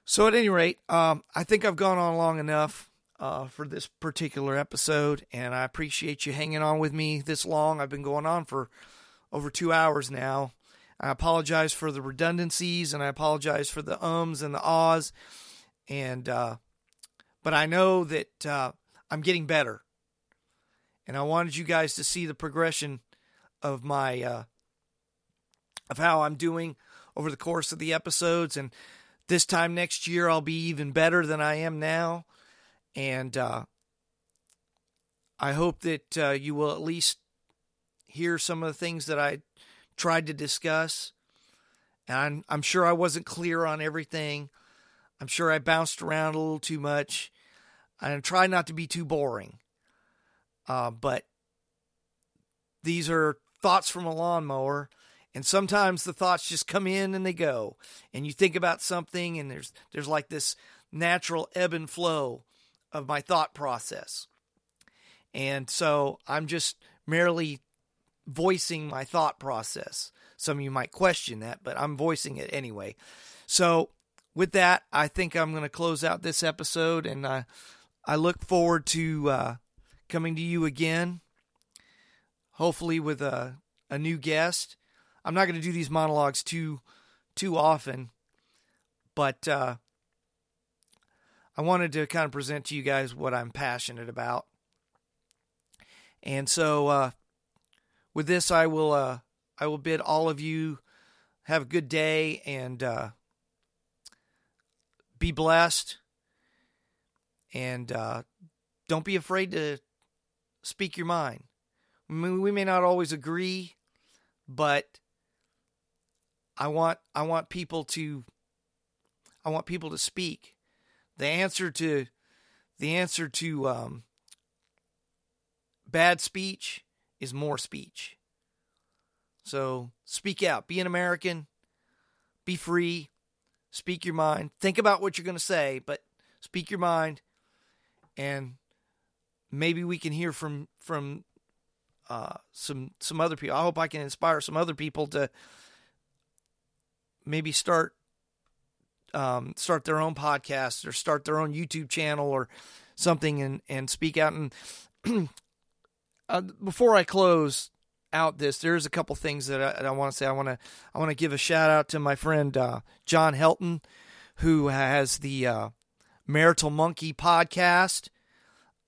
So, at any rate, um, I think I've gone on long enough uh, for this particular episode, and I appreciate you hanging on with me this long. I've been going on for over two hours now. I apologize for the redundancies, and I apologize for the ums and the ahs, and uh, but I know that uh, I'm getting better, and I wanted you guys to see the progression of my uh, of how I'm doing over the course of the episodes, and this time next year I'll be even better than I am now and uh, I hope that uh, you will at least hear some of the things that I tried to discuss. And I'm, I'm sure I wasn't clear on everything. I'm sure I bounced around a little too much. I try not to be too boring. Uh, but these are thoughts from a lawnmower, and sometimes the thoughts just come in and they go, and you think about something, and there's there's like this natural ebb and flow of my thought process, and so I'm just merely voicing my thought process. Some of you might question that, but I'm voicing it anyway. So, with that, I think I'm going to close out this episode, and uh, I look forward to uh, coming to you again, hopefully with a, a new guest. I'm not going to do these monologues too too often, but uh, I wanted to kind of present to you guys what I'm passionate about. And so, uh, with this, I will uh, I will bid all of you have a good day and uh, be blessed. And uh, don't be afraid to speak your mind. I mean, we may not always agree, but I want I want people to I want people to speak. The answer to the answer to um, bad speech is more speech. So speak out. Be an American. Be free. Speak your mind. Think about what you're going to say, but speak your mind. And maybe we can hear from from uh, some some other people. I hope I can inspire some other people to maybe start um, start their own podcast or start their own YouTube channel or something and and speak out. And <clears throat> uh, before I close out this, there's a couple things that I, I want to say. I want to I want to give a shout out to my friend uh, John Helton, who has the uh, Marital Monkey podcast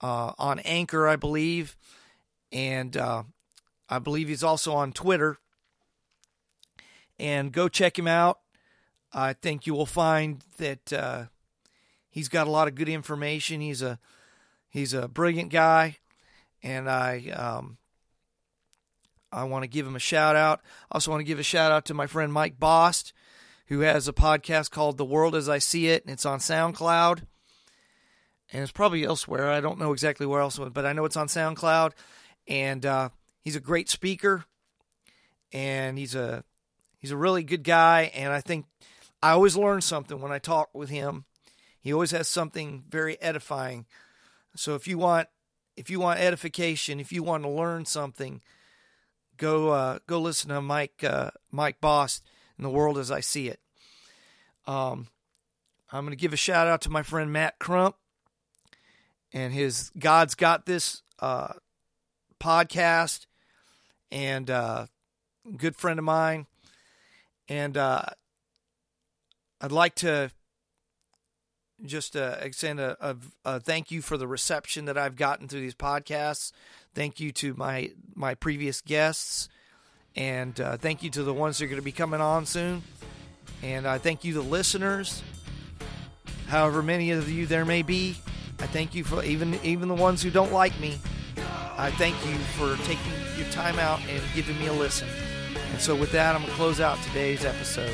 uh, on Anchor, I believe, and uh, I believe he's also on Twitter. And go check him out. I think you will find that uh, he's got a lot of good information. He's a he's a brilliant guy, and I um, I want to give him a shout out. I also want to give a shout out to my friend Mike Bost, who has a podcast called The World as I See It, and it's on SoundCloud and it's probably elsewhere. I don't know exactly where else, but I know it's on SoundCloud. And uh, he's a great speaker, and he's a he's a really good guy. And I think I always learn something when I talk with him. He always has something very edifying. So if you want if you want edification, if you want to learn something, go uh, go listen to Mike uh, Mike Bost in the world as I see it. Um, I'm going to give a shout out to my friend Matt Crump and his God's Got This uh, podcast, and uh, good friend of mine. And uh, I'd like to just uh, extend a, a, a, thank you for the reception that I've gotten through these podcasts. Thank you to my my previous guests, and uh, thank you to the ones that are going to be coming on soon. And I thank you, the listeners, however many of you there may be. I thank you for even even the ones who don't like me. I thank you for taking your time out and giving me a listen. And so with that, I'm going to close out today's episode.